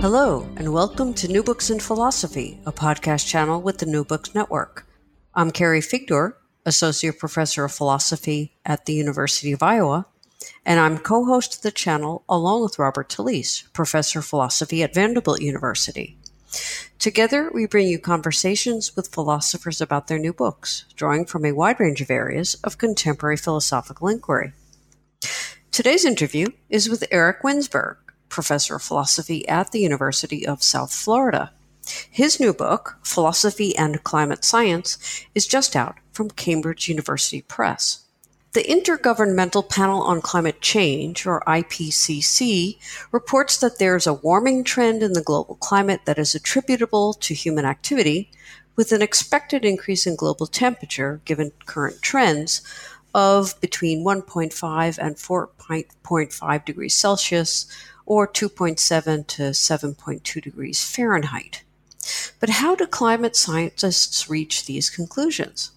Hello, and welcome to New Books in Philosophy, a podcast channel with the New Books Network. I'm Carrie Figdor, Associate Professor of Philosophy at the University of Iowa, and I'm co host of the channel along with Robert Talisse, Professor of Philosophy at Vanderbilt University. Together, we bring you conversations with philosophers about their new books, drawing from a wide range of areas of contemporary philosophical inquiry. Today's interview is with Eric Winsberg, professor of philosophy at the University of South Florida. His new book, Philosophy and Climate Science, is just out from Cambridge University Press. The Intergovernmental Panel on Climate Change, or IPCC, reports that there is a warming trend in the global climate that is attributable to human activity, with an expected increase in global temperature, given current trends, of between 1.5 and 4.5 degrees Celsius or 2.7 to 7.2 degrees Fahrenheit. But how do climate scientists reach these conclusions?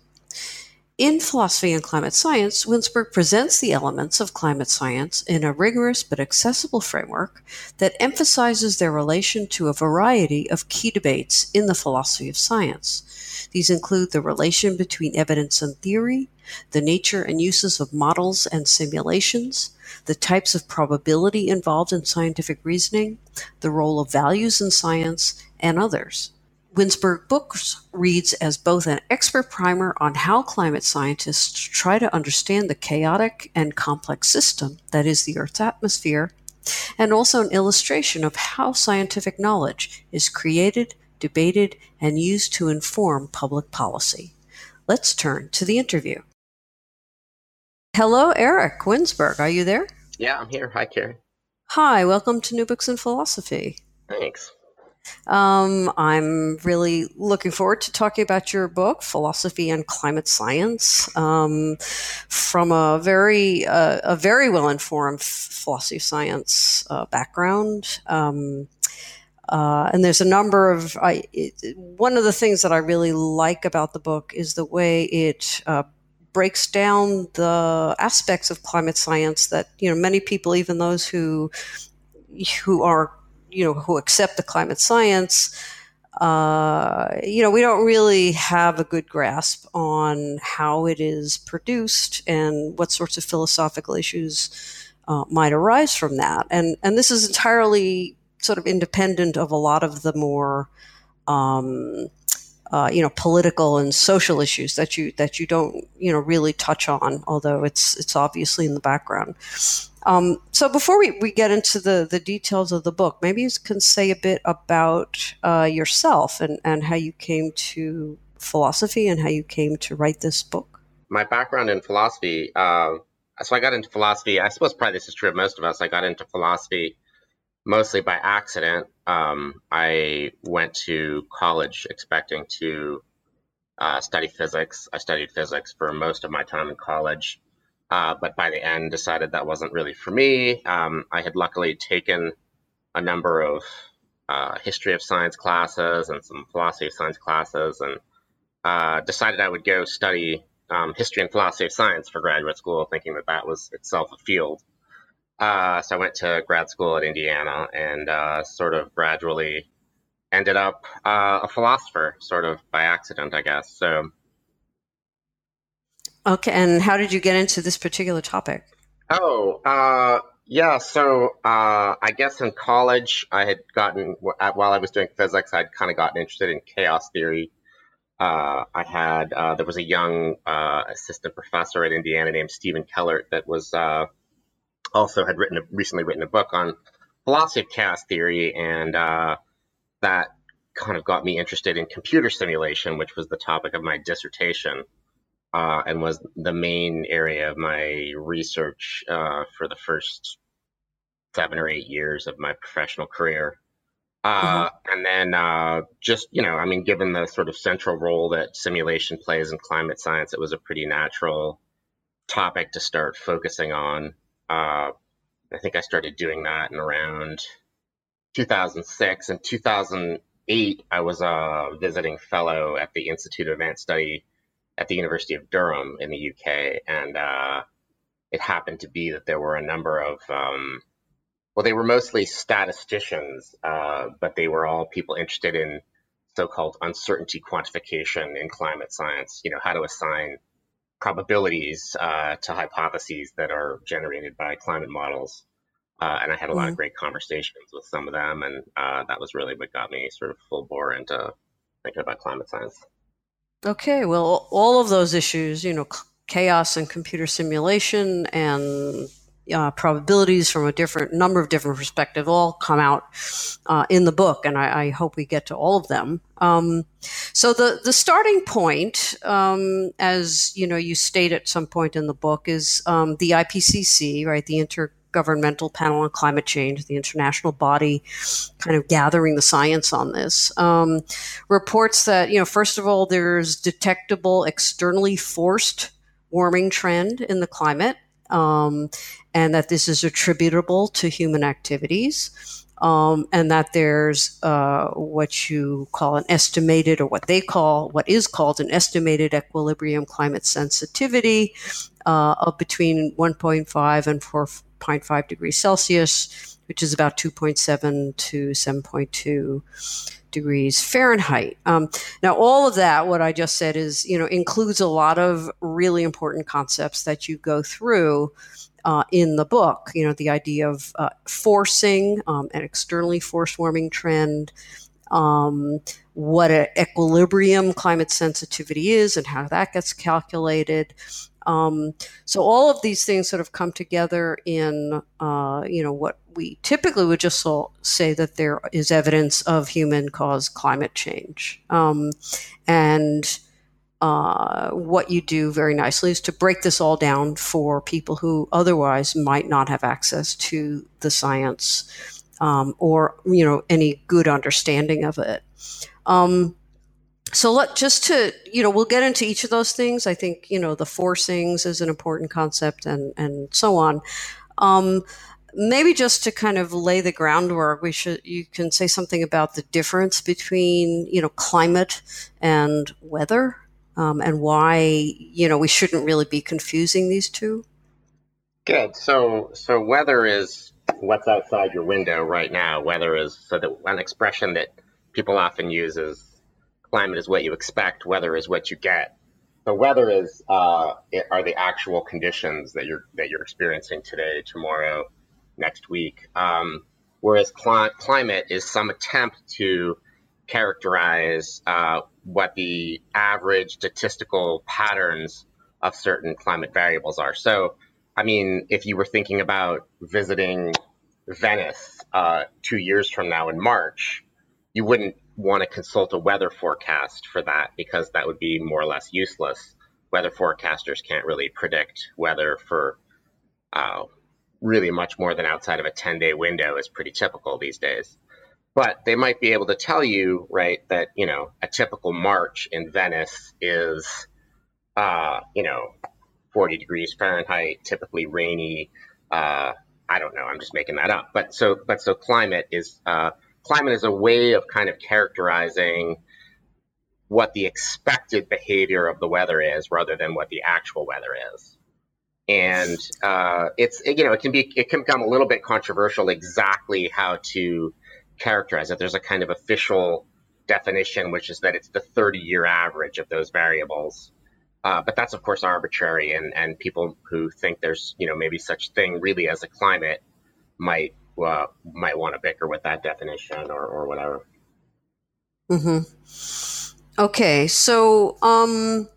In Philosophy and Climate Science, Winsberg presents the elements of climate science in a rigorous but accessible framework that emphasizes their relation to a variety of key debates in the philosophy of science. These include the relation between evidence and theory, the nature and uses of models and simulations, the types of probability involved in scientific reasoning, the role of values in science, and others. Winsberg Books reads as both an expert primer on how climate scientists try to understand the chaotic and complex system that is the Earth's atmosphere, and also an illustration of how scientific knowledge is created, debated, and used to inform public policy. Let's turn to the interview. Hello, Eric Winsberg. Are you there? Yeah, I'm here. Hi, Carrie. Hi, welcome to New Books in Philosophy. Thanks. Um, I'm really looking forward to talking about your book, Philosophy and Climate Science, um, from a very uh, a very well informed philosophy of science uh, background. Um, uh, and there's a number of I, it, one of the things that I really like about the book is the way it uh, breaks down the aspects of climate science that you know many people, even those who who are you know who accept the climate science, uh, you know we don't really have a good grasp on how it is produced and what sorts of philosophical issues uh, might arise from that. And and this is entirely sort of independent of a lot of the more um, uh, you know political and social issues that you that you don't you know really touch on, although it's it's obviously in the background. Um, so before we, we get into the, the details of the book, maybe you can say a bit about uh, yourself and, and how you came to philosophy and how you came to write this book. My background in philosophy, uh, so I got into philosophy. I suppose probably this is true of most of us. I got into philosophy mostly by accident. Um, I went to college expecting to uh, study physics. I studied physics for most of my time in college, uh, but by the end decided that wasn't really for me. Um, I had luckily taken a number of uh, history of science classes and some philosophy of science classes, and uh, decided I would go study um, history and philosophy of science for graduate school, thinking that that was itself a field. Uh, so I went to grad school at Indiana and uh, sort of gradually ended up uh, a philosopher, sort of by accident, I guess. So. Okay, and how did you get into this particular topic? Oh, uh, yeah. So uh, I guess in college, I had gotten while I was doing physics, I'd kind of gotten interested in chaos theory. Uh, I had there was a young assistant professor at Indiana named Stephen Kellert that was also had written a, recently written a book on philosophy of chaos theory, and uh, that kind of got me interested in computer simulation, which was the topic of my dissertation. Uh, and was the main area of my research uh, for the first seven or eight years of my professional career. Uh, mm-hmm. And then uh, just, you know, I mean, given the sort of central role that simulation plays in climate science, it was a pretty natural topic to start focusing on. Uh, I think I started doing that in around 2006. In 2008, I was a visiting fellow at the Institute of Advanced Study at the University of Durham in the UK. And uh, it happened to be that there were a number of um, well, they were mostly statisticians, uh, but they were all people interested in so-called uncertainty quantification in climate science. You know, how to assign probabilities uh, to hypotheses that are generated by climate models. Uh, and I had a lot mm-hmm. of great conversations with some of them, and uh, that was really what got me sort of full bore into thinking about climate science. Okay, well, all of those issues, you know, chaos and computer simulation and uh, probabilities from a different number of different perspectives all come out uh, in the book, and I, I, hope we get to all of them. Um, so the the starting point, um, as you know, you state at some point in the book, is um, the IPCC, right? The Intergovernmental Panel on Climate Change, the international body, kind of gathering the science on this. Um, reports that you know, first of all, there's detectable externally forced warming trend in the climate um, and that this is attributable to human activities. Um, and that there's uh, what you call an estimated, or what they call, what is called an estimated equilibrium climate sensitivity uh, of between 1.5 and 4.5 degrees Celsius, which is about 2.7 to 7.2 degrees Fahrenheit. Um, now, all of that, what I just said, is you know includes a lot of really important concepts that you go through uh, in the book. You know, the idea of uh, forcing um, an externally forced warming trend. Um, what an equilibrium climate sensitivity is and how that gets calculated, um, so all of these things sort of come together in, uh, you know, what we typically would just say that there is evidence of human-caused climate change, um, and uh, what you do very nicely is to break this all down for people who otherwise might not have access to the science um, or you know any good understanding of it. Um, so let just to you know we'll get into each of those things. I think you know the forcings is an important concept and and so on. Um, maybe just to kind of lay the groundwork we should you can say something about the difference between you know climate and weather um, and why you know we shouldn't really be confusing these two. Good. So so weather is what's outside your window right now. Weather is so that an expression that people often use is climate is what you expect, weather is what you get. The weather is uh, are the actual conditions that you're that you're experiencing today, tomorrow, next week. Um, whereas cl- climate is some attempt to characterize uh, what the average statistical patterns of certain climate variables are. So, I mean, if you were thinking about visiting Venice uh, two years from now in March, you wouldn't want to consult a weather forecast for that because that would be more or less useless. Weather forecasters can't really predict weather for uh, really much more than outside of a 10 day window is pretty typical these days. But they might be able to tell you, right, that, you know, a typical March in Venice is, uh, you know, 40 degrees Fahrenheit, typically rainy. Uh, I don't know. I'm just making that up. But so, but so climate is, uh, climate is a way of kind of characterizing what the expected behavior of the weather is rather than what the actual weather is. And uh, it's you know it can be it can become a little bit controversial exactly how to characterize it. There's a kind of official definition, which is that it's the 30 year average of those variables. Uh, but that's of course arbitrary, and and people who think there's you know maybe such thing really as a climate might uh, might want to bicker with that definition or, or whatever. Hmm. Okay. So, um,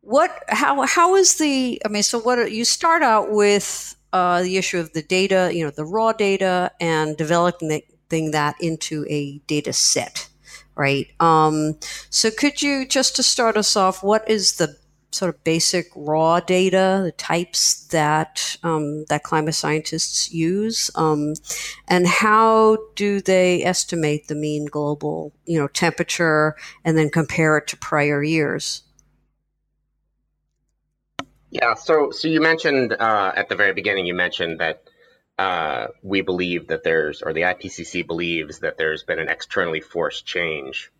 what? How? How is the? I mean, so what? You start out with uh, the issue of the data. You know, the raw data and developing that into a data set, right? Um, so, could you just to start us off? What is the sort of basic raw data, the types that um, that climate scientists use, um, and how do they estimate the mean global, you know, temperature, and then compare it to prior years? Yeah. So, so you mentioned uh, at the very beginning, you mentioned that uh, we believe that there's, or the IPCC believes that there's been an externally forced change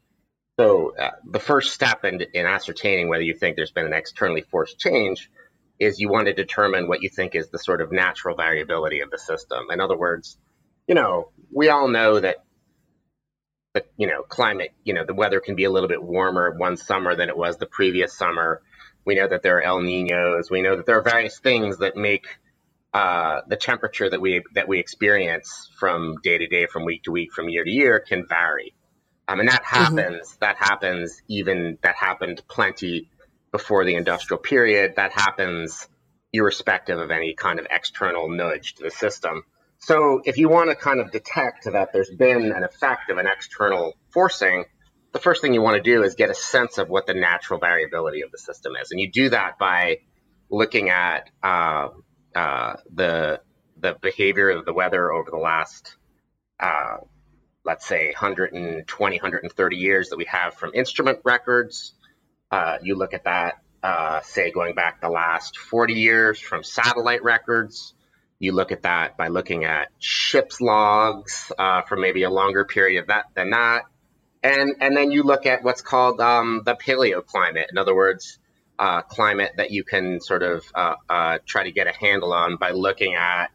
so uh, the first step in, in ascertaining whether you think there's been an externally forced change is you want to determine what you think is the sort of natural variability of the system. In other words, you know, we all know that the you know climate, you know, the weather can be a little bit warmer one summer than it was the previous summer. We know that there are El Ninos. We know that there are various things that make uh, the temperature that we that we experience from day to day, from week to week, from year to year can vary. Um, and that mm-hmm. happens. Mm-hmm. That happens even that happened plenty before the industrial period. That happens irrespective of any kind of external nudge to the system. So if you want to kind of detect that there's been an effect of an external forcing, the first thing you want to do is get a sense of what the natural variability of the system is, and you do that by looking at uh, uh, the the behavior of the weather over the last uh, let's say 120, 130 years that we have from instrument records. Uh, you look at that, uh, say, going back the last 40 years from satellite records. You look at that by looking at ship's logs uh, for maybe a longer period of that than that. And, and then you look at what's called um, the paleoclimate. In other words, uh, climate that you can sort of uh, uh, try to get a handle on by looking at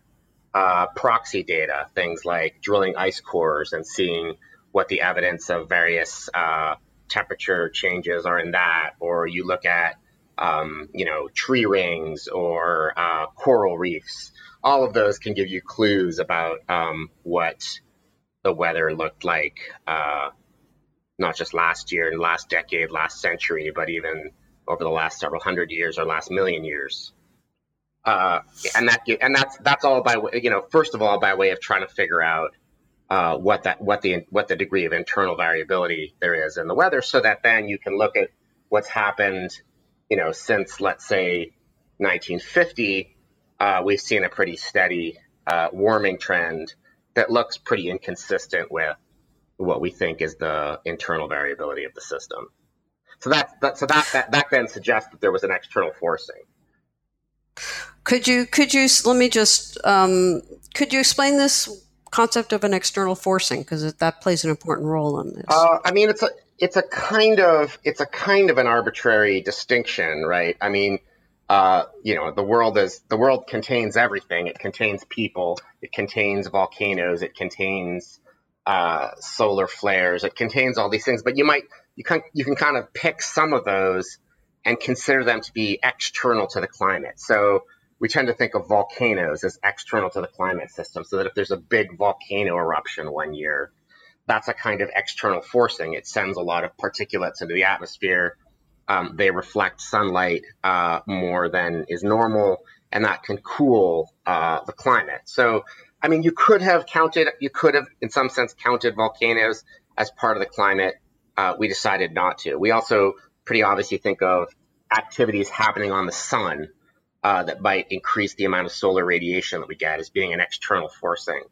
uh, proxy data, things like drilling ice cores and seeing what the evidence of various uh, temperature changes are in that, or you look at um, you know tree rings or uh, coral reefs. All of those can give you clues about um, what the weather looked like, uh, not just last year and last decade, last century, but even over the last several hundred years or last million years. Uh, and that and that's that's all by you know first of all by way of trying to figure out uh, what that what the what the degree of internal variability there is in the weather, so that then you can look at what's happened, you know, since let's say 1950. Uh, we've seen a pretty steady uh, warming trend that looks pretty inconsistent with what we think is the internal variability of the system. So that, that so that, that that then suggests that there was an external forcing. Could you could you let me just um, could you explain this concept of an external forcing because that plays an important role in this? Uh, I mean, it's a it's a kind of it's a kind of an arbitrary distinction, right? I mean, uh, you know, the world is the world contains everything. It contains people. It contains volcanoes. It contains uh, solar flares. It contains all these things. But you might you can you can kind of pick some of those and consider them to be external to the climate. So we tend to think of volcanoes as external to the climate system, so that if there's a big volcano eruption one year, that's a kind of external forcing. It sends a lot of particulates into the atmosphere. Um, they reflect sunlight uh, more than is normal, and that can cool uh, the climate. So, I mean, you could have counted, you could have, in some sense, counted volcanoes as part of the climate. Uh, we decided not to. We also pretty obvious you think of activities happening on the sun uh, that might increase the amount of solar radiation that we get as being an external forcing.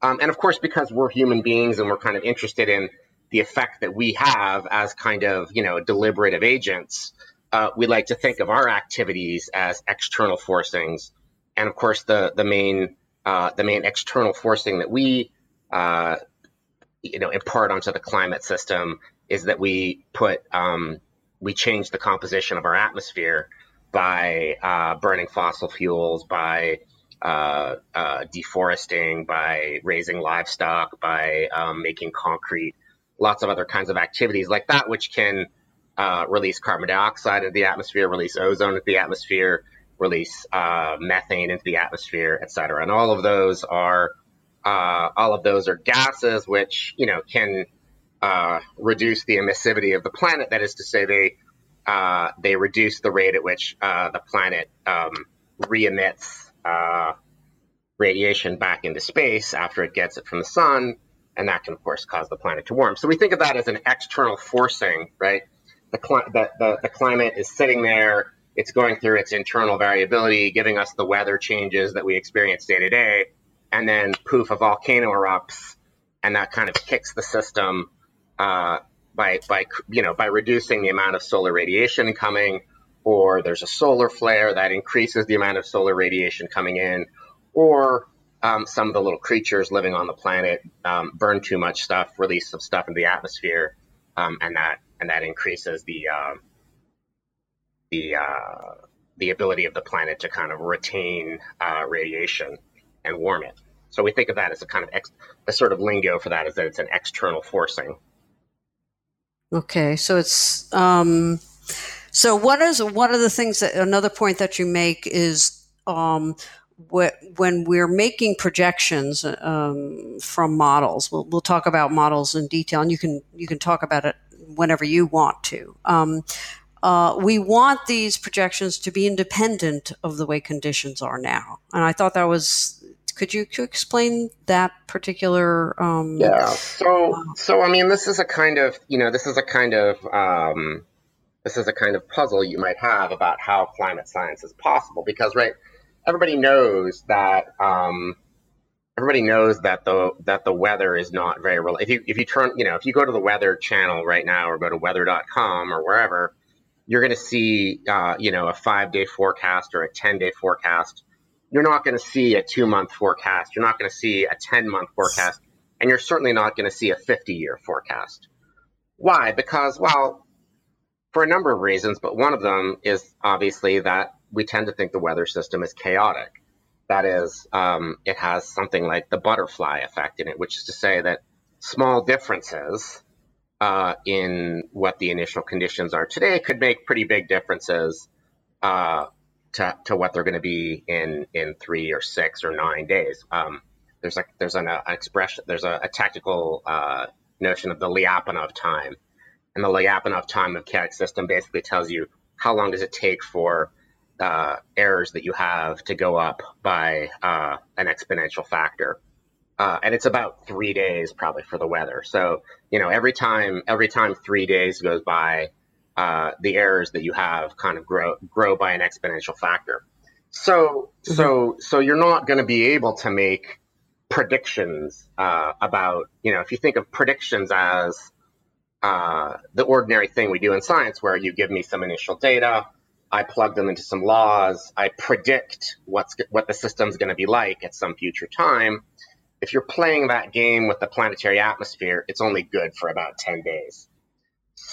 Um, and of course, because we're human beings and we're kind of interested in the effect that we have as kind of, you know, deliberative agents, uh, we like to think of our activities as external forcings. And of course, the, the main, uh, the main external forcing that we, uh, you know, impart onto the climate system is that we put um, we change the composition of our atmosphere by uh, burning fossil fuels, by uh, uh, deforesting, by raising livestock, by um, making concrete, lots of other kinds of activities like that, which can uh, release carbon dioxide into the atmosphere, release ozone into the atmosphere, release uh, methane into the atmosphere, et cetera. And all of those are uh, all of those are gases which you know can uh, reduce the emissivity of the planet. That is to say, they uh, they reduce the rate at which uh, the planet um, re-emits uh, radiation back into space after it gets it from the sun, and that can, of course, cause the planet to warm. So we think of that as an external forcing, right? The, cli- the, the, the climate is sitting there, it's going through its internal variability, giving us the weather changes that we experience day to day, and then poof, a volcano erupts, and that kind of kicks the system uh, by by you know by reducing the amount of solar radiation coming, or there's a solar flare that increases the amount of solar radiation coming in, or um, some of the little creatures living on the planet um, burn too much stuff, release some stuff into the atmosphere, um, and that and that increases the uh, the uh, the ability of the planet to kind of retain uh, radiation and warm it. So we think of that as a kind of ex- the sort of lingo for that is that it's an external forcing. Okay, so it's um, so what is one of the things that another point that you make is um, when we're making projections um, from models. We'll, we'll talk about models in detail, and you can you can talk about it whenever you want to. Um, uh, we want these projections to be independent of the way conditions are now, and I thought that was could you, could you explain that particular? Um, yeah. So, uh, so I mean, this is a kind of you know, this is a kind of um, this is a kind of puzzle you might have about how climate science is possible because, right? Everybody knows that um, everybody knows that the that the weather is not very real. If you if you turn you know if you go to the weather channel right now or go to weather.com or wherever, you're going to see uh, you know a five day forecast or a ten day forecast you're not going to see a two month forecast. You're not going to see a 10 month forecast. And you're certainly not going to see a 50 year forecast. Why? Because, well, for a number of reasons, but one of them is obviously that we tend to think the weather system is chaotic. That is, um, it has something like the butterfly effect in it, which is to say that small differences uh, in what the initial conditions are today could make pretty big differences uh, to, to what they're going to be in in three or six or nine days. Um, there's like there's an, uh, expression there's a, a technical uh, notion of the Lyapunov time, and the Lyapunov time of chaotic system basically tells you how long does it take for uh, errors that you have to go up by uh, an exponential factor. Uh, and it's about three days probably for the weather. So you know every time every time three days goes by, uh, the errors that you have kind of grow grow by an exponential factor. So mm-hmm. so so you're not going to be able to make predictions uh, about you know if you think of predictions as uh, the ordinary thing we do in science, where you give me some initial data, I plug them into some laws, I predict what's what the system's going to be like at some future time. If you're playing that game with the planetary atmosphere, it's only good for about 10 days.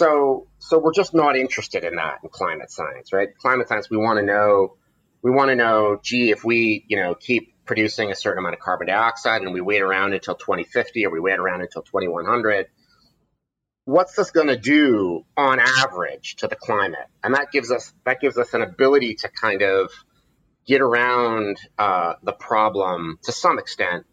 So, so we're just not interested in that in climate science, right? Climate science, we want to know, we want to know, gee, if we, you know, keep producing a certain amount of carbon dioxide and we wait around until 2050 or we wait around until 2100, what's this going to do on average to the climate? And that gives us that gives us an ability to kind of get around uh, the problem to some extent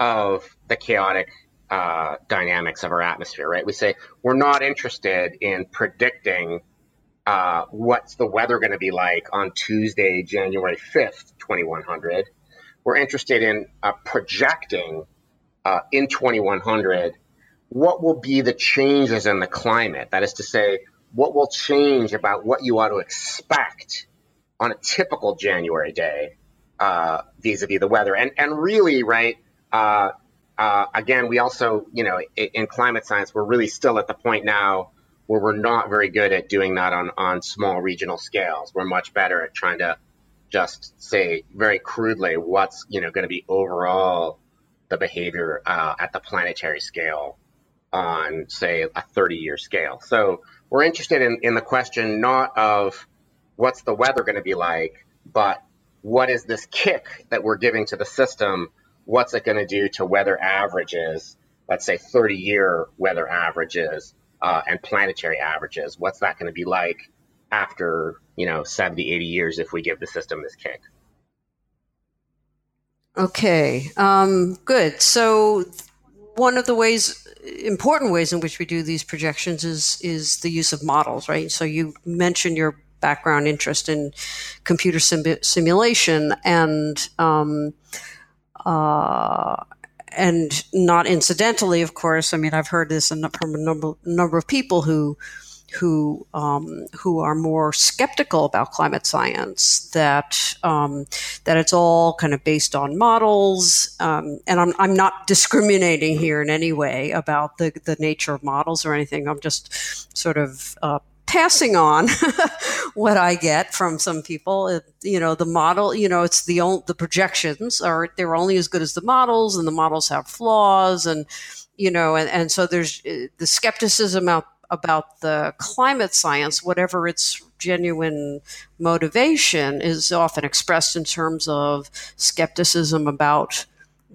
of the chaotic uh, dynamics of our atmosphere, right? We say we're not interested in predicting uh, what's the weather going to be like on Tuesday, January 5th, 2100. We're interested in uh, projecting uh, in 2100 what will be the changes in the climate. That is to say, what will change about what you ought to expect on a typical January day uh, vis-a-vis the weather. And, and really, right, uh, uh, again, we also, you know, in climate science, we're really still at the point now where we're not very good at doing that on, on small regional scales. We're much better at trying to just say very crudely what's, you know, going to be overall the behavior uh, at the planetary scale on, say, a 30 year scale. So we're interested in, in the question not of what's the weather going to be like, but what is this kick that we're giving to the system what's it going to do to weather averages, let's say 30 year weather averages uh, and planetary averages? What's that going to be like after, you know, 70, 80 years if we give the system this kick? Okay, um, good. So, one of the ways, important ways in which we do these projections is is the use of models, right? So, you mentioned your background interest in computer sim- simulation, and um, uh, and not incidentally, of course. I mean, I've heard this from a number, number of people who who um, who are more skeptical about climate science that um, that it's all kind of based on models um, and I'm, I'm not discriminating here in any way about the, the nature of models or anything I'm just sort of uh, passing on what I get from some people. You know, the model, you know, it's the only, the projections are they're only as good as the models, and the models have flaws, and you know, and, and so there's uh, the skepticism about about the climate science, whatever its genuine motivation, is often expressed in terms of skepticism about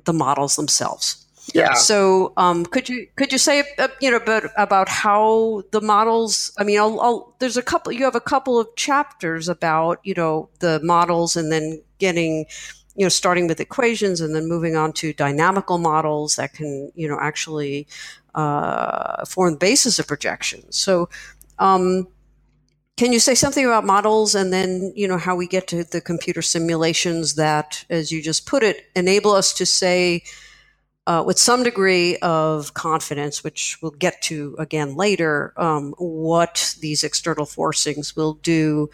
the models themselves. Yeah. So, um, could you could you say you know about about how the models? I mean, I'll, I'll, there's a couple. You have a couple of chapters about you know the models, and then getting you know starting with equations, and then moving on to dynamical models that can you know actually uh, form the basis of projections. So. Um, can you say something about models and then you know how we get to the computer simulations that as you just put it enable us to say uh, with some degree of confidence, which we'll get to again later, um, what these external forcings will do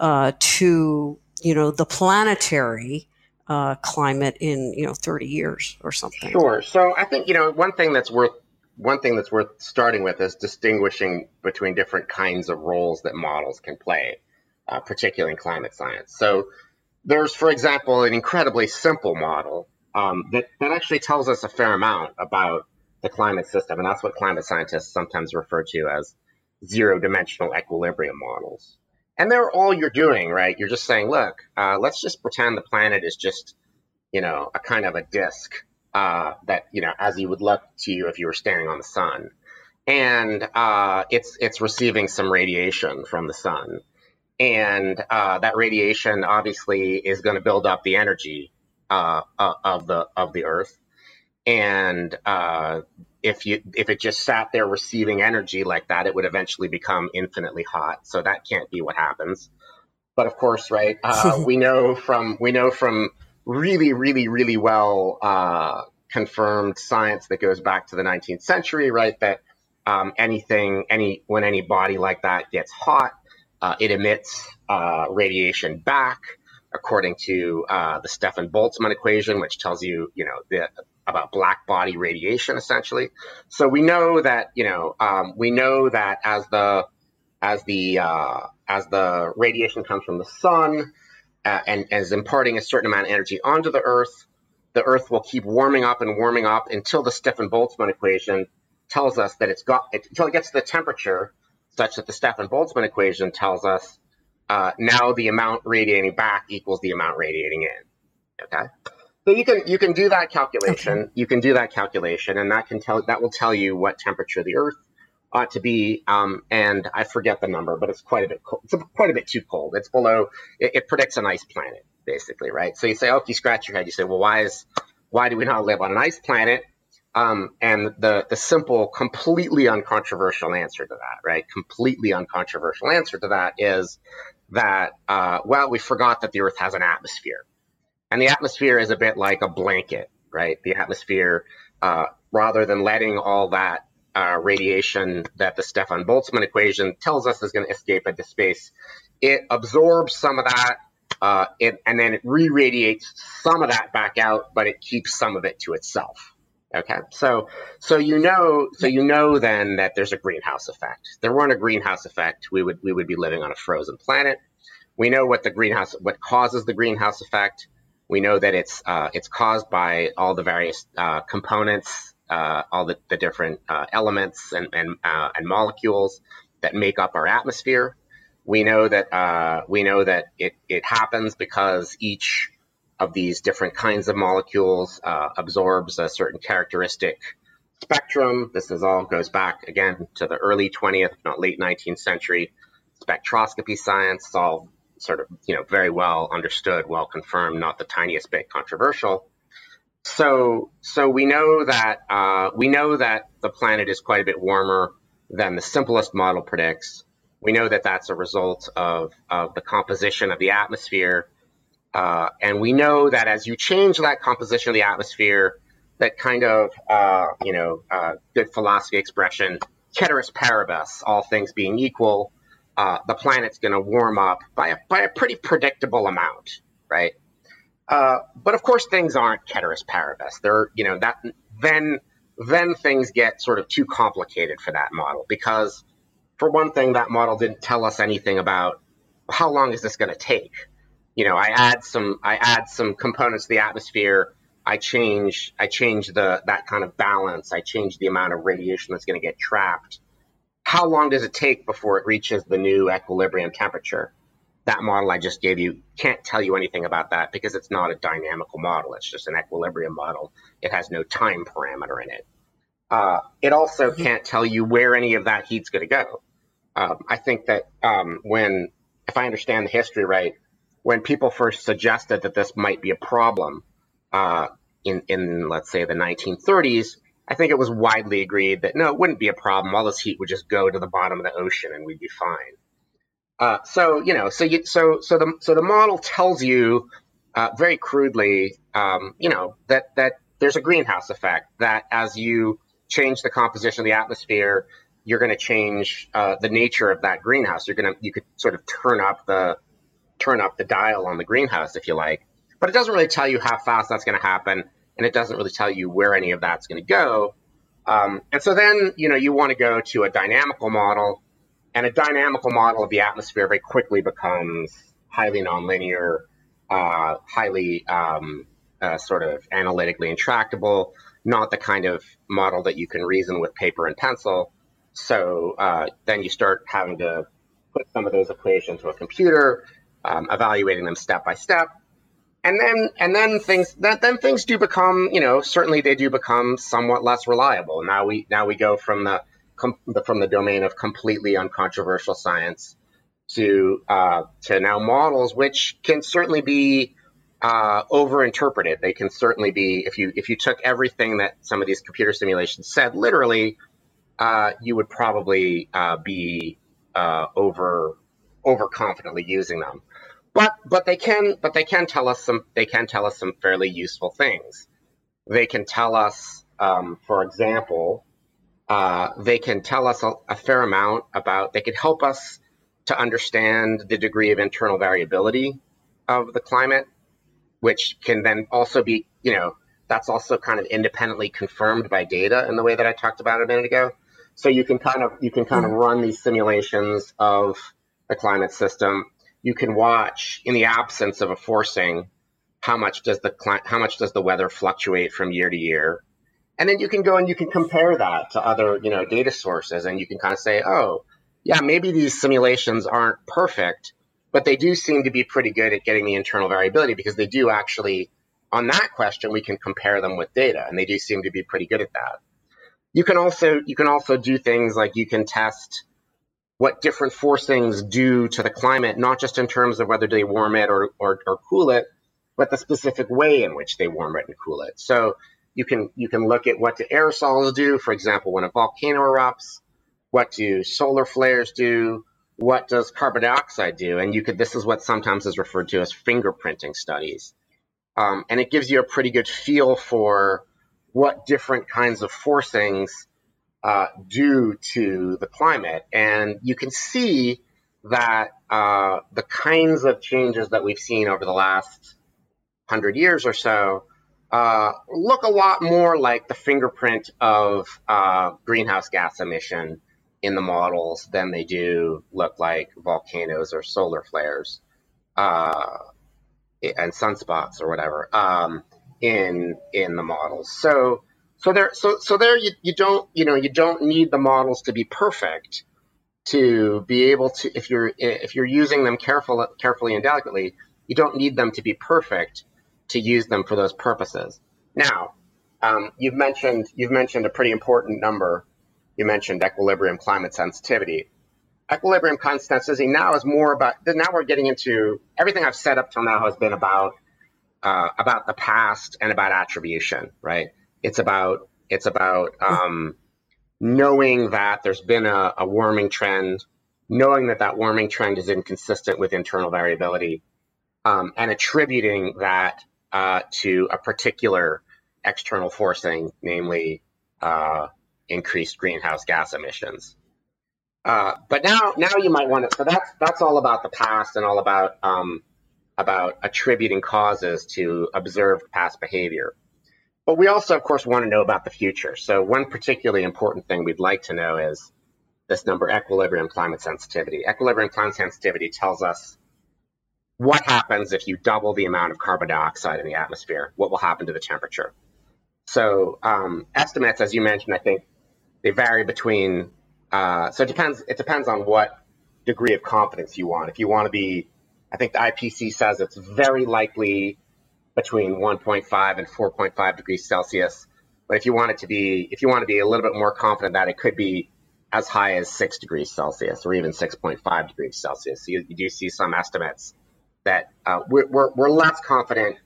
uh, to you know the planetary uh, climate in you know 30 years or something. Sure. So I think you know one thing that's worth one thing that's worth starting with is distinguishing between different kinds of roles that models can play, uh, particularly in climate science. So there's, for example, an incredibly simple model um, that, that actually tells us a fair amount about the climate system. And that's what climate scientists sometimes refer to as zero dimensional equilibrium models. And they're all you're doing, right? You're just saying, look, uh, let's just pretend the planet is just, you know, a kind of a disk uh, that, you know, as you would look to you if you were standing on the sun. And uh, it's it's receiving some radiation from the sun, and uh, that radiation obviously is going to build up the energy uh, uh, of the of the Earth, and uh, if you if it just sat there receiving energy like that, it would eventually become infinitely hot. So that can't be what happens. But of course, right? Uh, we know from we know from really, really, really well uh, confirmed science that goes back to the 19th century, right? That um, anything, any when any body like that gets hot, uh, it emits radiation back according to uh, the Stefan Boltzmann equation, which tells you, you know, the, about black body radiation, essentially. So we know that, you know, um, we know that as the as the uh, as the radiation comes from the sun uh, and, is imparting a certain amount of energy onto the Earth, the Earth will keep warming up and warming up until the Stefan Boltzmann equation tells us that it's got until it gets to the temperature such that the Stefan Boltzmann equation tells us uh, now the amount radiating back equals the amount radiating in. Okay. So you can you can do that calculation. Okay. You can do that calculation, and that can tell that will tell you what temperature the Earth ought to be. Um, and I forget the number, but it's quite a bit cold. It's quite a bit too cold. It's below. It, it predicts an ice planet, basically, right? So you say, oh, you scratch your head. You say, well, why is why do we not live on an ice planet? Um, and the the simple, completely uncontroversial answer to that, right? Completely uncontroversial answer to that is that, uh, well, we forgot that the Earth has an atmosphere. And the atmosphere is a bit like a blanket, right? The atmosphere, uh, rather than letting all that uh, radiation that the Stefan Boltzmann equation tells us is going to escape into space, it absorbs some of that, uh, it, and then it re-radiates some of that back out, but it keeps some of it to itself. Okay, so so you know so you know then that there's a greenhouse effect. There weren't a greenhouse effect, we would we would be living on a frozen planet. We know what the greenhouse what causes the greenhouse effect. We know that it's uh, it's caused by all the various uh, components, uh, all the, the different uh, elements and and, uh, and molecules that make up our atmosphere. We know that uh, we know that it, it happens because each of these different kinds of molecules uh, absorbs a certain characteristic spectrum. This is all goes back again to the early 20th, not late 19th century spectroscopy science. It's all sort of you know very well understood, well confirmed, not the tiniest bit controversial. So so we know that uh, we know that the planet is quite a bit warmer than the simplest model predicts. We know that that's a result of, of the composition of the atmosphere uh, and we know that as you change that composition of the atmosphere, that kind of, uh, you know, uh, good philosophy expression, ceteris paribus, all things being equal, uh, the planet's going to warm up by a, by a pretty predictable amount, right? Uh, but of course, things aren't ceteris paribus. They're, you know, that then then things get sort of too complicated for that model because, for one thing, that model didn't tell us anything about how long is this going to take. You know, I add some I add some components to the atmosphere. I change I change the that kind of balance. I change the amount of radiation that's going to get trapped. How long does it take before it reaches the new equilibrium temperature? That model I just gave you can't tell you anything about that because it's not a dynamical model. It's just an equilibrium model. It has no time parameter in it. Uh, it also mm-hmm. can't tell you where any of that heat's going to go. Um, I think that um, when, if I understand the history right, when people first suggested that this might be a problem uh, in, in, let's say, the 1930s, I think it was widely agreed that no, it wouldn't be a problem. All this heat would just go to the bottom of the ocean and we'd be fine. Uh, so you know, so you, so so the so the model tells you uh, very crudely, um, you know, that that there's a greenhouse effect. That as you change the composition of the atmosphere, you're going to change uh, the nature of that greenhouse. You're going to you could sort of turn up the turn up the dial on the greenhouse if you like, but it doesn't really tell you how fast that's going to happen, and it doesn't really tell you where any of that's going to go. Um, and so then you know you want to go to a dynamical model, and a dynamical model of the atmosphere very quickly becomes highly nonlinear, uh, highly um, uh, sort of analytically intractable, not the kind of model that you can reason with paper and pencil. So uh, then you start having to put some of those equations to a computer, um, evaluating them step by step, and then and then things that then things do become you know certainly they do become somewhat less reliable. Now we now we go from the, com, from the domain of completely uncontroversial science to uh, to now models which can certainly be uh, overinterpreted. They can certainly be if you if you took everything that some of these computer simulations said literally, uh, you would probably uh, be uh, over overconfidently using them. But but they can but they can tell us some they can tell us some fairly useful things. They can tell us, um, for example, uh, they can tell us a, a fair amount about. They can help us to understand the degree of internal variability of the climate, which can then also be you know that's also kind of independently confirmed by data in the way that I talked about a minute ago. So you can kind of you can kind of mm-hmm. run these simulations of the climate system you can watch in the absence of a forcing how much does the how much does the weather fluctuate from year to year? And then you can go and you can compare that to other you know data sources and you can kind of say oh yeah maybe these simulations aren't perfect but they do seem to be pretty good at getting the internal variability because they do actually on that question we can compare them with data and they do seem to be pretty good at that. You can also you can also do things like you can test what different forcings do to the climate, not just in terms of whether they warm it or, or, or cool it, but the specific way in which they warm it and cool it. So you can you can look at what do aerosols do, for example, when a volcano erupts, what do solar flares do, what does carbon dioxide do, and you could this is what sometimes is referred to as fingerprinting studies, um, and it gives you a pretty good feel for what different kinds of forcings uh, do to the climate. And you can see that uh, the kinds of changes that we've seen over the last hundred years or so uh, look a lot more like the fingerprint of uh, greenhouse gas emission in the models than they do look like volcanoes or solar flares uh, and sunspots or whatever um, in in the models. So so there, so so there, you, you don't you know you don't need the models to be perfect to be able to if you're if you're using them careful, carefully and delicately, you don't need them to be perfect to use them for those purposes. Now, um, you've mentioned you've mentioned a pretty important number. You mentioned equilibrium climate sensitivity. Equilibrium sensitivity now is more about now we're getting into everything I've said up till now has been about uh, about the past and about attribution, right? It's about it's about um, knowing that there's been a, a, warming trend, knowing that that warming trend is inconsistent with internal variability, um, and attributing that uh, to a particular external forcing, namely uh, increased greenhouse gas emissions. Uh, but now, now you might want to. So that's that's all about the past and all about um, about attributing causes to observed past behavior. But we also, of course, want to know about the future. So one particularly important thing we'd like to know is this number, equilibrium climate sensitivity. Equilibrium climate sensitivity tells us what happens if you double the amount of carbon dioxide in the atmosphere. What will happen to the temperature? So um, estimates, as you mentioned, I think they vary between. Uh, so it depends. It depends on what degree of confidence you want. If you want to be, I think the IPCC says it's very likely between 1.5 and 4.5 degrees Celsius. But if you want it to be, if you want to be a little bit more confident that it could be as high as six degrees Celsius or even 6.5 degrees Celsius. So you, you do see some estimates that uh, we're, we're, we're, less confident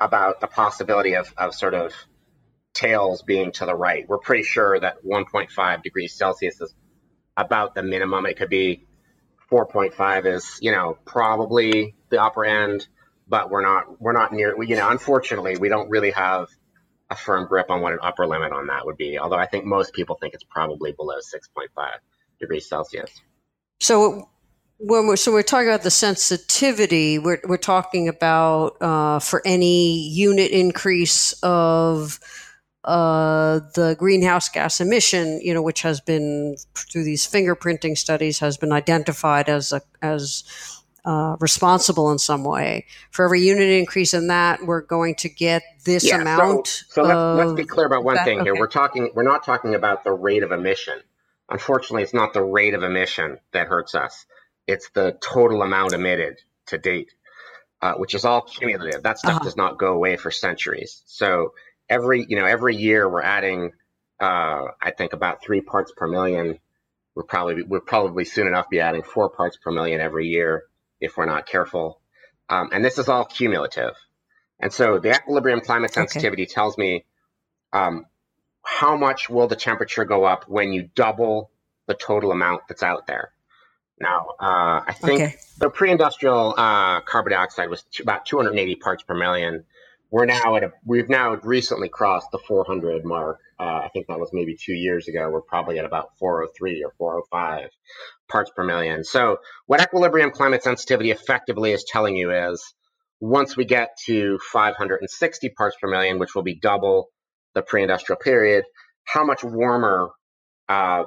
about the possibility of, of sort of tails being to the right. We're pretty sure that 1.5 degrees Celsius is about the minimum. It could be 4.5 is, you know, probably the upper end, but we're not, we're not near, you know, unfortunately, we don't really have a firm grip on what an upper limit on that would be. Although I think most people think it's probably below 6.5 degrees Celsius. So when we're so we're talking about the sensitivity, we're we're talking about uh, for any unit increase of uh, the greenhouse gas emission, you know, which has been through these fingerprinting studies has been identified as a as uh, responsible in some way. For every unit increase in that, we're going to get this yeah, amount. So, so let's, let's, be clear about one that, thing here. Okay. We're talking. We're not talking about the rate of emission. Unfortunately, it's not the rate of emission that hurts us it's the total amount emitted to date, uh, which is all cumulative. That stuff uh-huh. does not go away for centuries. So every you know every year we're adding, uh, I think about three parts per million. We're probably we'll probably soon enough be adding four parts per million every year if we're not careful. Um, and this is all cumulative. And so the equilibrium climate sensitivity okay. tells me um, how much will the temperature go up when you double the total amount that's out there now. Uh, I think okay. the pre-industrial uh, carbon dioxide was t- about 280 parts per million. We're now at a we've now recently crossed the 400 mark. Uh, I think that was maybe two years ago. We're probably at about 403 or 405 parts per million. So what equilibrium climate sensitivity effectively is telling you is once we get to 560 parts per million, which will be double the pre-industrial period, how much warmer uh,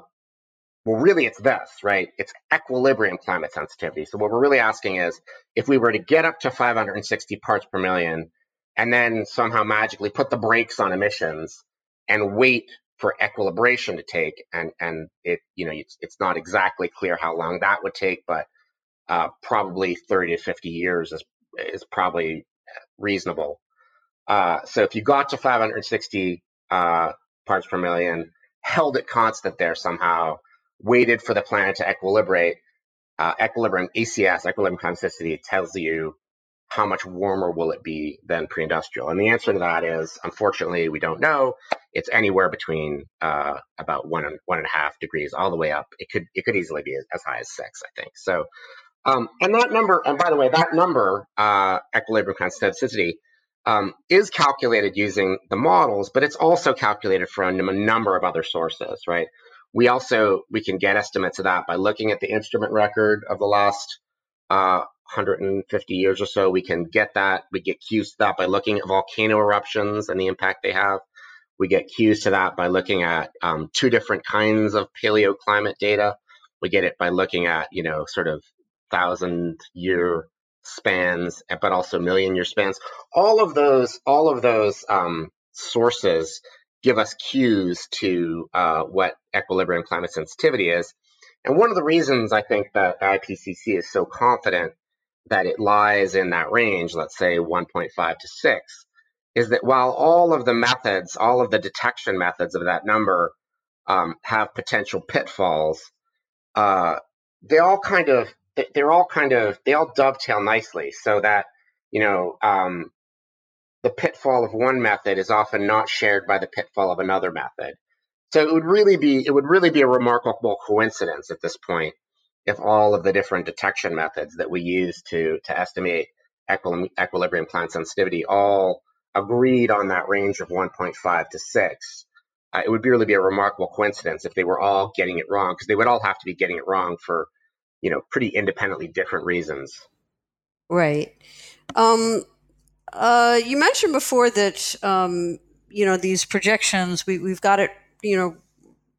well, really, it's this, right? It's equilibrium climate sensitivity. So, what we're really asking is if we were to get up to 560 parts per million and then somehow magically put the brakes on emissions and wait for equilibration to take, and, and it, you know, it's, it's not exactly clear how long that would take, but uh, probably 30 to 50 years is, is probably reasonable. Uh, so, if you got to 560 uh, parts per million, held it constant there somehow, waited for the planet to equilibrate, uh, equilibrium ECS, equilibrium consistency, tells you how much warmer will it be than pre-industrial. And the answer to that is, unfortunately, we don't know. It's anywhere between uh, about one and one and a half degrees all the way up. It could it could easily be as high as six, I think. So, um, and that number, and by the way, that number, uh, equilibrium consistency, um, is calculated using the models, but it's also calculated from a number of other sources, right? We also we can get estimates of that by looking at the instrument record of the last uh, 150 years or so. We can get that. We get cues to that by looking at volcano eruptions and the impact they have. We get cues to that by looking at um, two different kinds of paleoclimate data. We get it by looking at you know sort of thousand year spans, but also million year spans. All of those, all of those um, sources give us cues to uh, what equilibrium climate sensitivity is. And one of the reasons I think that IPCC is so confident that it lies in that range, let's say 1.5 to 6, is that while all of the methods, all of the detection methods of that number um, have potential pitfalls, uh, they all kind of they're all kind of they all dovetail nicely so that you know um, the pitfall of one method is often not shared by the pitfall of another method. So it would really be it would really be a remarkable coincidence at this point if all of the different detection methods that we use to to estimate equilibrium climate sensitivity all agreed on that range of 1.5 to 6. uh, it would really be a remarkable coincidence if they were all getting it wrong because they would all have to be getting it wrong for you know pretty independently different reasons right um, uh, you mentioned before that um, you know these projections we, we've got it you know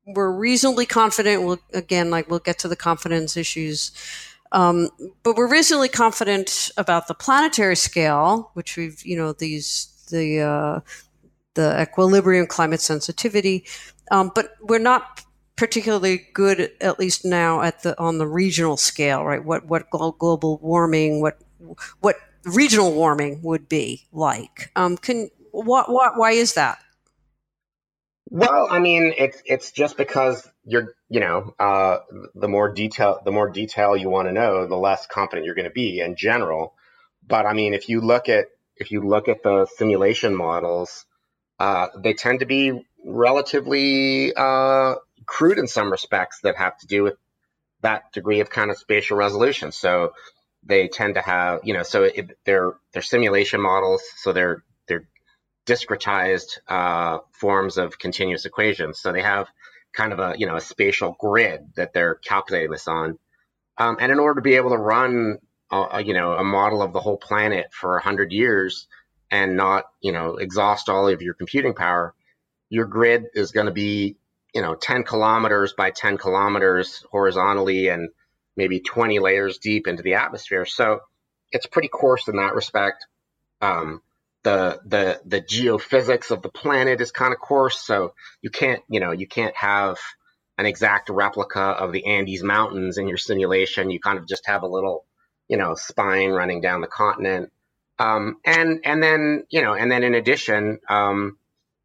we're reasonably confident. We'll again like we'll get to the confidence issues. Um, but we're reasonably confident about the planetary scale which we've you know these the uh, the equilibrium climate sensitivity. Um, but we're not particularly good at least now at the on the regional scale right? What what global warming what what regional warming would be like. Um, can what, what why is that well, I mean, it's it's just because you're, you know, uh, the more detail the more detail you want to know, the less confident you're going to be in general. But I mean, if you look at if you look at the simulation models, uh, they tend to be relatively uh, crude in some respects that have to do with that degree of kind of spatial resolution. So they tend to have, you know, so it, they're they're simulation models, so they're discretized uh, forms of continuous equations. So they have kind of a you know a spatial grid that they're calculating this on. Um, and in order to be able to run a, a, you know a model of the whole planet for 100 years and not you know exhaust all of your computing power, your grid is going to be you know 10 kilometers by 10 kilometers horizontally and maybe 20 layers deep into the atmosphere. So it's pretty coarse in that respect. Um, the the the geophysics of the planet is kind of coarse, so you can't you know you can't have an exact replica of the Andes Mountains in your simulation. You kind of just have a little you know spine running down the continent, um, and and then you know and then in addition, um,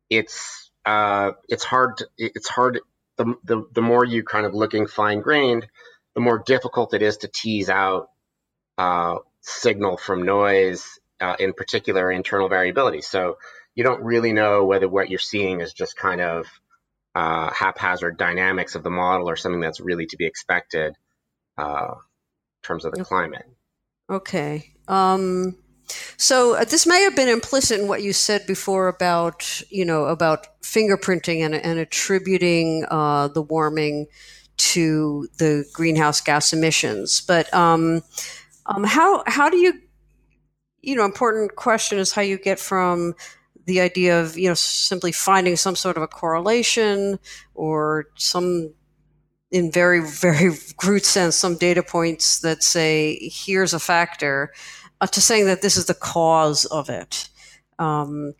it's uh, it's hard to, it's hard the, the the more you kind of looking fine grained, the more difficult it is to tease out uh, signal from noise uh, in particular internal variability. So you don't really know whether what you're seeing is just kind of uh, haphazard dynamics of the model or something that's really to be expected uh, in terms of the climate. Okay. Um, so uh, this may have been implicit in what you said before about you know about fingerprinting and, and attributing uh, the warming to the greenhouse gas emissions, but um, um, how how do you you know, important question is how you get from the idea of you know simply finding some sort of a correlation or some in very very crude sense some data points that say here's a factor uh, to saying that this is the cause of it. Um,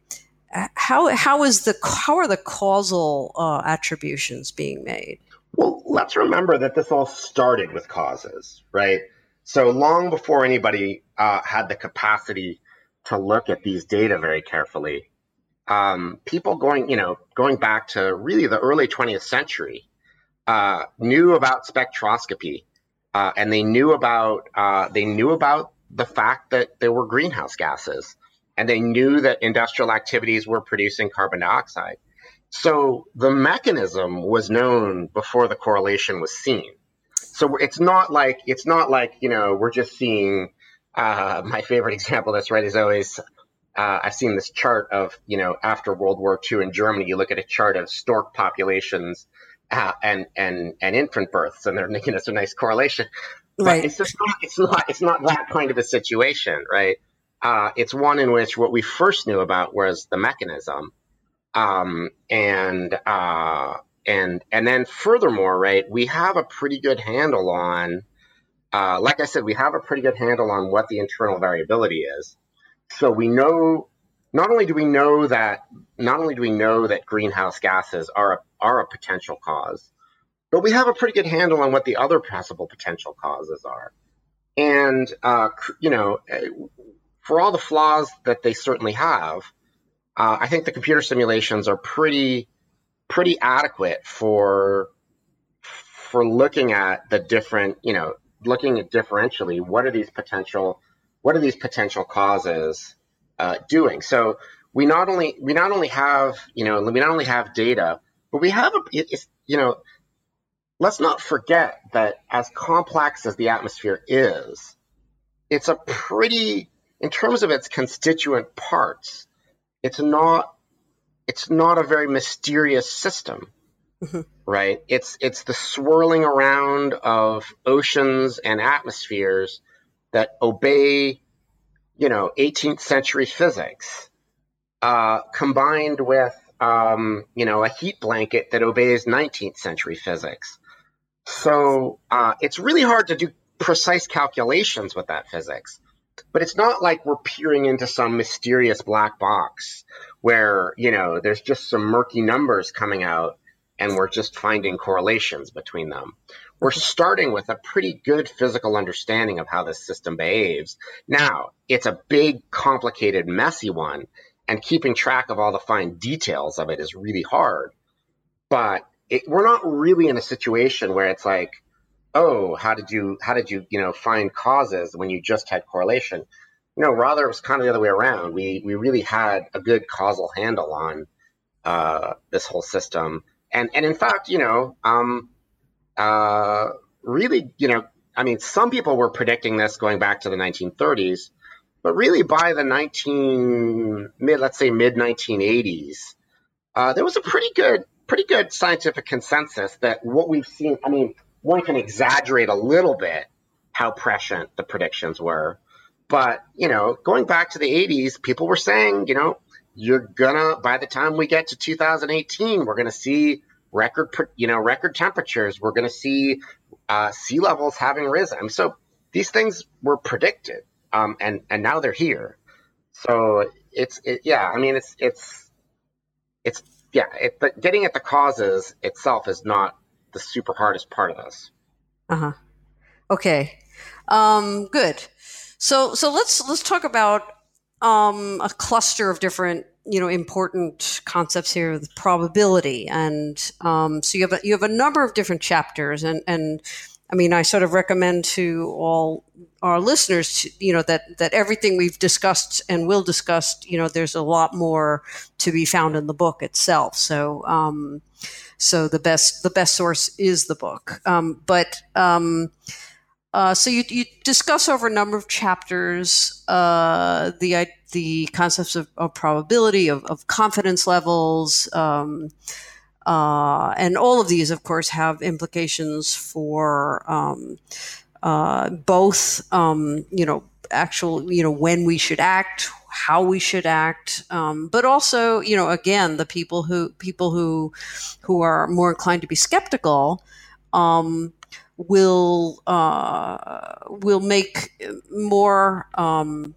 how how is the how are the causal uh, attributions being made? Well let's remember that this all started with causes right so long before anybody uh, had the capacity to look at these data very carefully, um, people going, you know, going back to really the early 20th century, uh, knew about spectroscopy, uh, and they knew about uh, they knew about the fact that there were greenhouse gases, and they knew that industrial activities were producing carbon dioxide. So the mechanism was known before the correlation was seen so it's not like it's not like you know we're just seeing uh, my favorite example that's right is always uh, I've seen this chart of you know after World War II in Germany you look at a chart of stork populations uh, and and and infant births and they're making us a nice correlation. Right. but it's just not it's not it's not that kind of a situation right? Uh, it's one in which what we first knew about was the mechanism um, and uh, and and then furthermore, right, we have a pretty good handle on, uh, like I said, we have a pretty good handle on what the internal variability is. So we know not only do we know that not only do we know that greenhouse gases are a, are a potential cause, but we have a pretty good handle on what the other possible potential causes are. And uh, you know, eh, for all the flaws that they certainly have, uh, I think the computer simulations are pretty pretty adequate for for looking at the different, you know, looking at differentially what are these potential what are these potential causes uh, doing? So we not only we not only have you know we not only have data, but we have a it's, you know let's not forget that as complex as the atmosphere is, it's a pretty in terms of its constituent parts, it's not it's not a very mysterious system. Mm-hmm. Right? It's it's the swirling around of oceans and atmospheres that obey, you know, 18th century physics, uh, combined with um, you know, a heat blanket that obeys 19th century physics. So uh, it's really hard to do precise calculations with that physics. But it's not like we're peering into some mysterious black box where, you know, there's just some murky numbers coming out and we're just finding correlations between them. We're starting with a pretty good physical understanding of how this system behaves. Now, it's a big, complicated, messy one, and keeping track of all the fine details of it is really hard. But it, we're not really in a situation where it's like, oh, how did you how did you you know find causes when you just had correlation? Know, rather it was kind of the other way around. We we really had a good causal handle on uh, this whole system, and and in fact, you know, um, uh, really, you know, I mean, some people were predicting this going back to the 1930s, but really by the 19 mid, let's say mid 1980s, uh, there was a pretty good pretty good scientific consensus that what we've seen. I mean, one can exaggerate a little bit how prescient the predictions were. But, you know, going back to the 80s, people were saying, you know, you're gonna, by the time we get to 2018, we're gonna see record, you know, record temperatures. We're gonna see uh, sea levels having risen. So these things were predicted, um, and and now they're here. So it's it, yeah, I mean it's it's it's yeah, it, but getting at the causes itself is not the super hardest part of this. Uh huh. Okay. Um, good. So so let's let's talk about um, a cluster of different you know important concepts here the probability and um, so you have a, you have a number of different chapters and and I mean, I sort of recommend to all our listeners, to, you know, that that everything we've discussed and will discuss, you know, there's a lot more to be found in the book itself. So, um, so the best the best source is the book. Um, but um, uh, so you, you discuss over a number of chapters uh, the the concepts of, of probability of, of, confidence levels. Um, uh, and all of these, of course, have implications for um, uh, both, um, you know, actual, you know, when we should act, how we should act, um, but also, you know, again, the people who people who who are more inclined to be skeptical um, will uh, will make more. Um,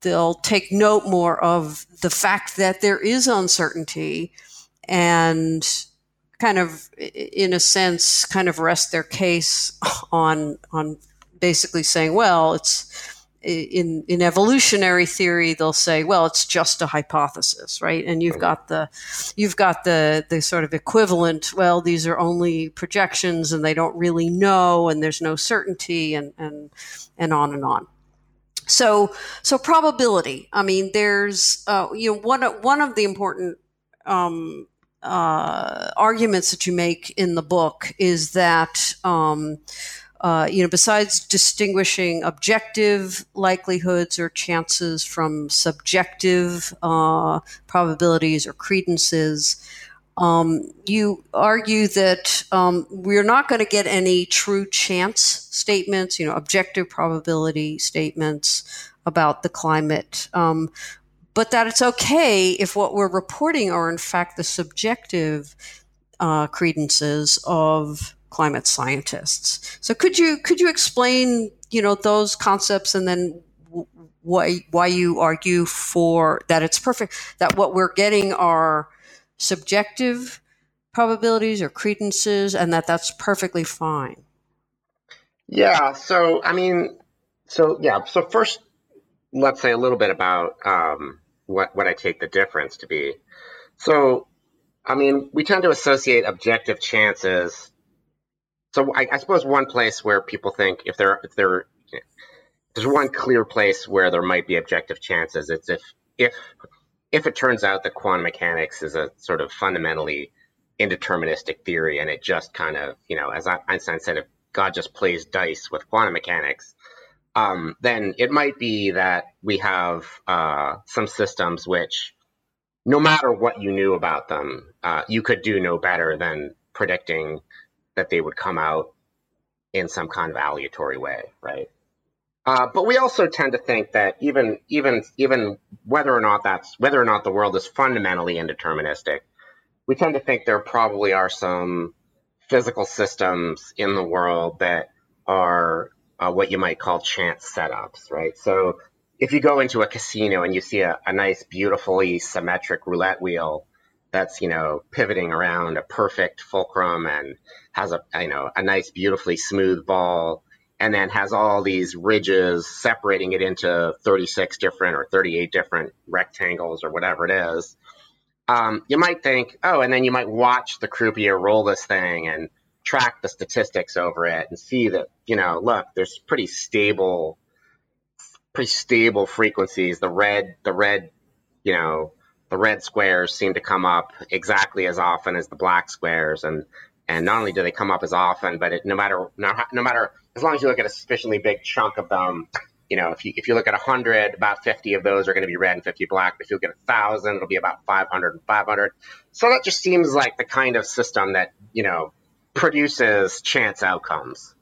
they'll take note more of the fact that there is uncertainty and kind of in a sense kind of rest their case on on basically saying well it's in in evolutionary theory they'll say well it's just a hypothesis right? And you've got the you've got the the sort of equivalent well these are only projections and they don't really know and there's no certainty and and and on and on. So so probability i mean there's uh, you know one one of the important um, uh, arguments that you make in the book is that um, uh, you know besides distinguishing objective likelihoods or chances from subjective uh, probabilities or credences um, you argue that um, we're not going to get any true chance statements you know objective probability statements about the climate um, but that it's okay if what we're reporting are in fact the subjective uh, credences of climate scientists. So could you could you explain you know those concepts and then why why you argue for that it's perfect that what we're getting are subjective probabilities or credences and that that's perfectly fine. Yeah. So I mean, so yeah. So first, let's say a little bit about um, what what I take the difference to be. So, I mean, we tend to associate objective chances. So, I, I suppose one place where people think if there if there there's one clear place where there might be objective chances, it's if if if it turns out that quantum mechanics is a sort of fundamentally indeterministic theory and it just kind of you know as Einstein said if God just plays dice with quantum mechanics um, then it might be that we have uh, some systems which no matter what you knew about them, uh, you could do no better than predicting that they would come out in some kind of aleatory way, right? Uh, but we also tend to think that even even even whether or not that's whether or not the world is fundamentally indeterministic, we tend to think there probably are some physical systems in the world that are uh, what you might call chance setups, right? So if you go into a casino and you see a, a nice, beautifully symmetric roulette wheel that's you know pivoting around a perfect fulcrum and has a you know a nice, beautifully smooth ball and then has all these ridges separating it into 36 different or 38 different rectangles or whatever it is. Um, you might think, oh, and then you might watch the croupier roll this thing and track the statistics over it and see that, you know, look, there's pretty stable, pretty stable frequencies. The red, the red, you know, the red squares seem to come up exactly as often as the black squares. And, and not only do they come up as often, but it, no matter, no, no matter as long as you look at a sufficiently big chunk of them, you know, if you if you look at 100, about 50 of those are going to be red and 50 black. If you look at 1,000, it'll be about 500 and 500. So that just seems like the kind of system that, you know, produces chance outcomes.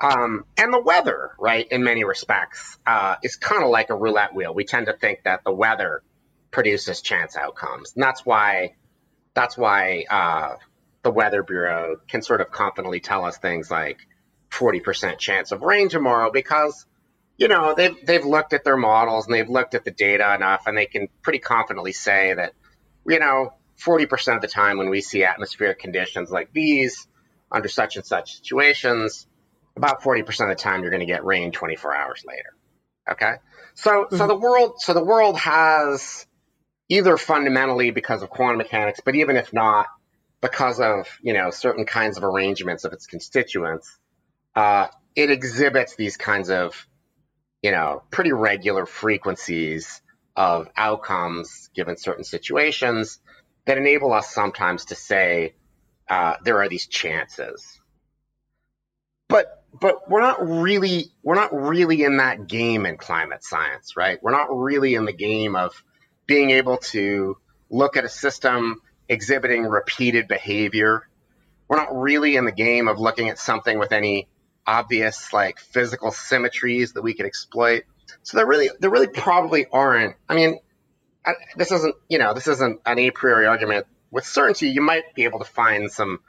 Um, and the weather, right, in many respects, uh, is kind of like a roulette wheel. We tend to think that the weather produces chance outcomes. And that's why, that's why uh, the Weather Bureau can sort of confidently tell us things like, 40% chance of rain tomorrow because you know they've they've looked at their models and they've looked at the data enough and they can pretty confidently say that you know 40% of the time when we see atmospheric conditions like these under such and such situations about 40% of the time you're going to get rain 24 hours later okay so mm-hmm. so the world so the world has either fundamentally because of quantum mechanics but even if not because of you know certain kinds of arrangements of its constituents uh, it exhibits these kinds of, you know, pretty regular frequencies of outcomes given certain situations that enable us sometimes to say uh, there are these chances. But but we're not really we're not really in that game in climate science, right? We're not really in the game of being able to look at a system exhibiting repeated behavior. We're not really in the game of looking at something with any obvious like physical symmetries that we could exploit. So there really, there really probably aren't. I mean, I, this isn't, you know, this isn't an a priori argument. With certainty, you might be able to find some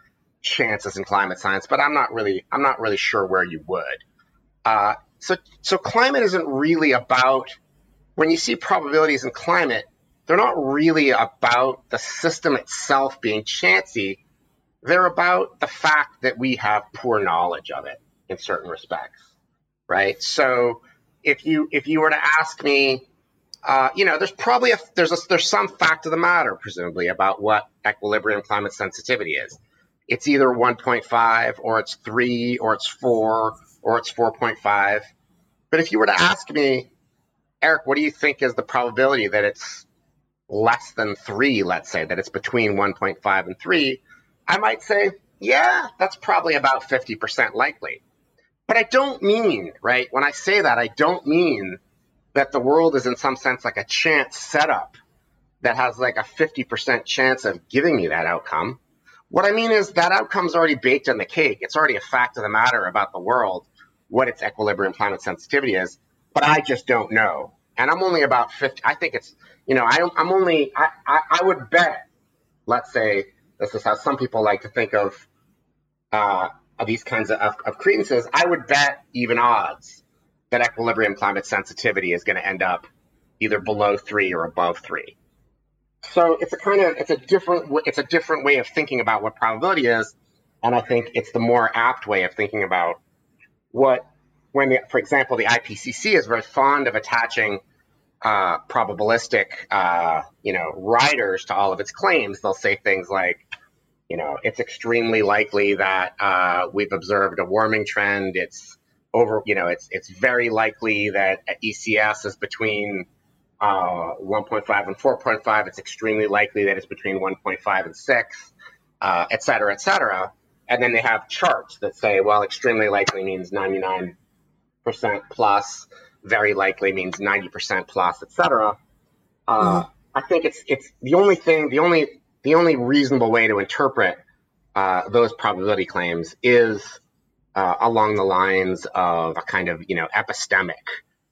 chances in climate science, but I'm not really, I'm not really sure where you would. Uh, so, so climate isn't really about when you see probabilities in climate. They're not really about the system itself being chancy. They're about the fact that we have poor knowledge of it in certain respects, right? So if you if you were to ask me, uh, you know, there's probably a there's a, there's some fact of the matter, presumably, about what equilibrium climate sensitivity is. It's either 1.5 or it's three or it's four or it's 4.5. But if you were to ask me, Eric, what do you think is the probability that it's less than three, let's say, that it's between 1.5 and three, I might say, yeah, that's probably about 50% likely. But I don't mean, right? When I say that, I don't mean that the world is in some sense like a chance setup that has like a 50% chance of giving me that outcome. What I mean is that outcome's already baked in the cake. It's already a fact of the matter about the world, what its equilibrium climate sensitivity is, but I just don't know. And I'm only about 50. I think it's, you know, I, am only, I, I, I, would bet, let's say, this is how some people like to think of uh, of these kinds of, of, of credences, I would bet even odds that equilibrium climate sensitivity is going to end up either below three or above three. So it's a kind of it's a different it's a different way of thinking about what probability is, and I think it's the more apt way of thinking about what when the, for example the IPCC is very fond of attaching uh, probabilistic uh, you know riders to all of its claims. They'll say things like you know, it's extremely likely that uh, we've observed a warming trend. It's over, you know, it's it's very likely that ECS is between uh, 1.5 and 4.5. It's extremely likely that it's between 1.5 and 6, uh, et cetera, et cetera. And then they have charts that say, well, extremely likely means 99% plus, very likely means 90% plus, et cetera. Uh, mm-hmm. I think it's it's the only thing, the only the only reasonable way to interpret uh, those probability claims is uh, along the lines of a kind of you know epistemic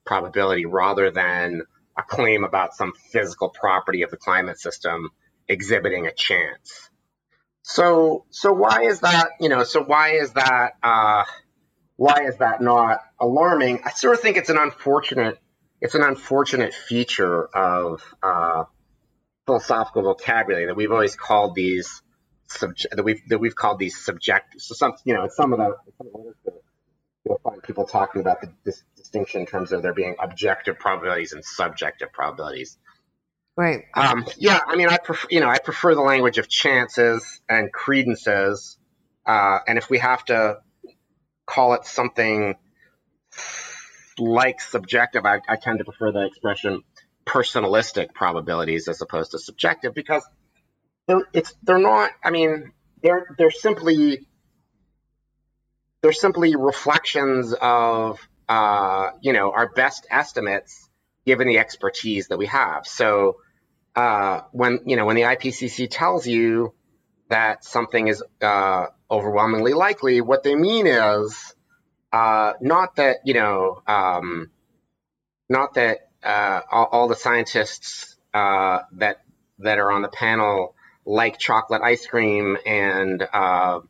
probability rather than a claim about some physical property of the climate system exhibiting a chance. So so why is that you know so why is that uh, why is that not alarming? I sort of think it's an unfortunate it's an unfortunate feature of uh, philosophical vocabulary that we've always called these subject that we've that we've called these subjective. So some you know some of the some of the literature you'll find people talking about the this distinction in terms of there being objective probabilities and subjective probabilities. Right. Um, yeah, I mean, I prefer you know I prefer the language of chances and credences, uh, and if we have to call it something like subjective, I, I tend to prefer the expression personalistic probabilities as opposed to subjective because they're, it's they're not. I mean, they're they're simply they're simply reflections of uh, you know our best estimates given the expertise that we have. So uh, when you know when the IPCC tells you that something is uh, overwhelmingly likely, what they mean is uh, not that you know, um, not that uh, all, all, the scientists uh, that that are on the panel like chocolate ice cream and uh,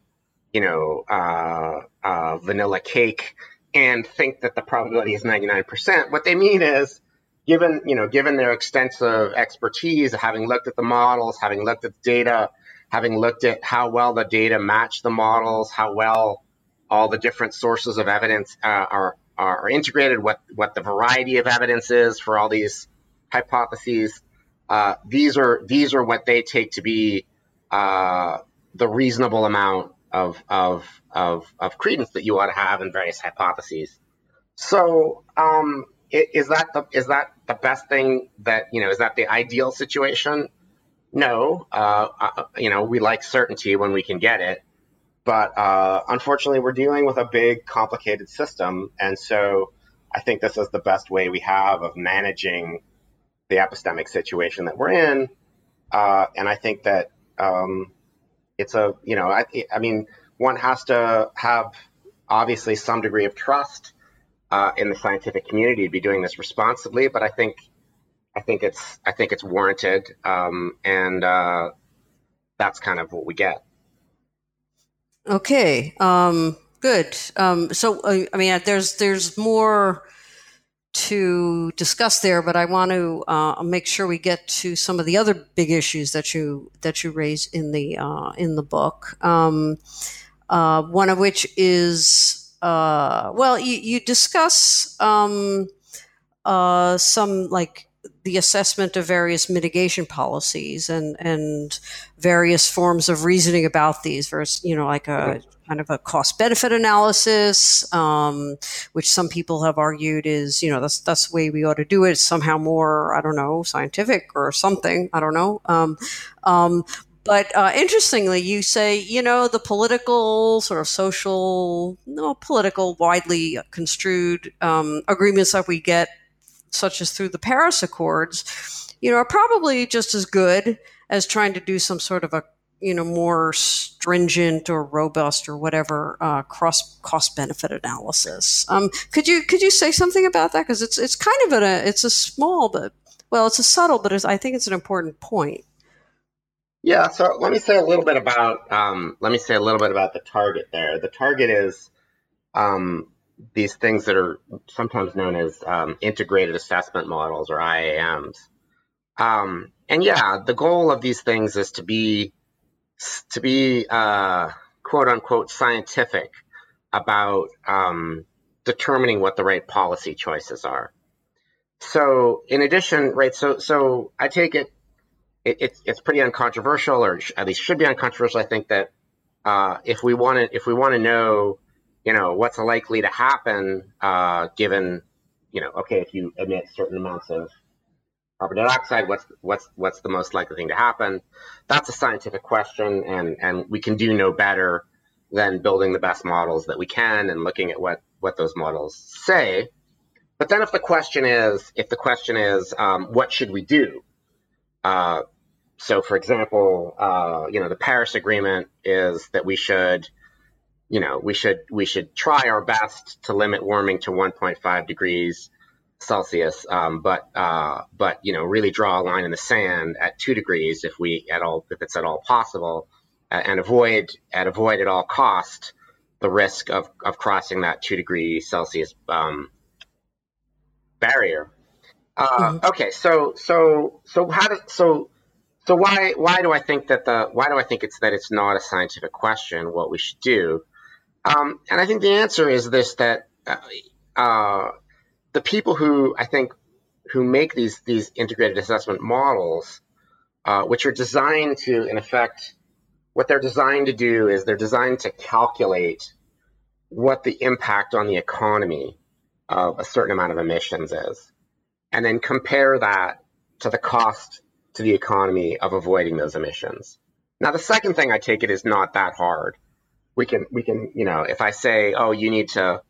you know uh, uh, vanilla cake and think that the probability is 99%. What they mean is given you know given their extensive expertise having looked at the models having looked at the data having looked at how well the data match the models how well all the different sources of evidence uh, are, are integrated, what, what the variety of evidence is for all these hypotheses. Uh, these are these are what they take to be uh, the reasonable amount of, of, of, of credence that you ought to have in various hypotheses. So um, is that the is that the best thing that you know is that the ideal situation? No, uh, you know we like certainty when we can get it, but uh, unfortunately, we're dealing with a big, complicated system. And so I think this is the best way we have of managing the epistemic situation that we're in. Uh, and I think that um, it's a, you know, I, I, mean, one has to have obviously some degree of trust uh, in the scientific community to be doing this responsibly. But I think, I think it's, I think it's warranted, um, and uh, that's kind of what we get. Okay, um, good. Um, so, uh, I mean, there's there's more to discuss there, but I want to uh, make sure we get to some of the other big issues that you that you raise in the uh, in the book. Um, uh, one of which is well, you, you discuss um, uh, some like the assessment of various mitigation policies and and various forms of reasoning about these versus you know like a kind of a cost benefit analysis um, which some people have argued is you know that's that's the way we ought to do it. It's somehow more i don't know scientific or something. I don't know. Um, um, but uh, interestingly, you say, you know, the political, sort of social, no, political, widely construed um, agreements that we get such as through the Paris Accords, you know, are probably just as good as trying to do some sort of a you know more stringent or robust or whatever uh, cross cost benefit analysis. Um, could you could you say something about that? Because it's it's kind of a it's a small but well it's a subtle but I think it's an important point. Yeah, so let me say a little bit about um, let me say a little bit about the target there. The target is um, these things that are sometimes known as um, integrated assessment models or IAMs. Um, and yeah, the goal of these things is to be to be uh, quote unquote scientific about um, determining what the right policy choices are. So, in addition, right? So, so I take it, it it's it's pretty uncontroversial, or at least should be uncontroversial. I think that uh, if we want to if we want to know you know, what's likely to happen uh, given, you know, okay, if you emit certain amounts of carbon dioxide, what's what's what's the most likely thing to happen? That's a scientific question, and and we can do no better than building the best models that we can and looking at what what those models say. But then, if the question is, if the question is, um, what should we do? uh, so, for example, uh, you know, the Paris Agreement is that we should, you know, we should we should try our best to limit warming to 1.5 degrees Celsius, um, but uh, but you know, really draw a line in the sand at two degrees if we at all if it's at all possible, and avoid and avoid at all cost the risk of, of crossing that two degree Celsius um, barrier. Uh, mm-hmm. Okay, so so so how do so so why why do I think that the why do I think it's that it's not a scientific question what we should do? Um, and I think the answer is this that uh, uh, the people who I think who make these these integrated assessment models, uh, which are designed to in effect what they're designed to do is they're designed to calculate what the impact on the economy of a certain amount of emissions is, and then compare that to the cost to the economy of avoiding those emissions. Now, the second thing I take it is not that hard. We can, we can, you know, if I say, oh, you need to,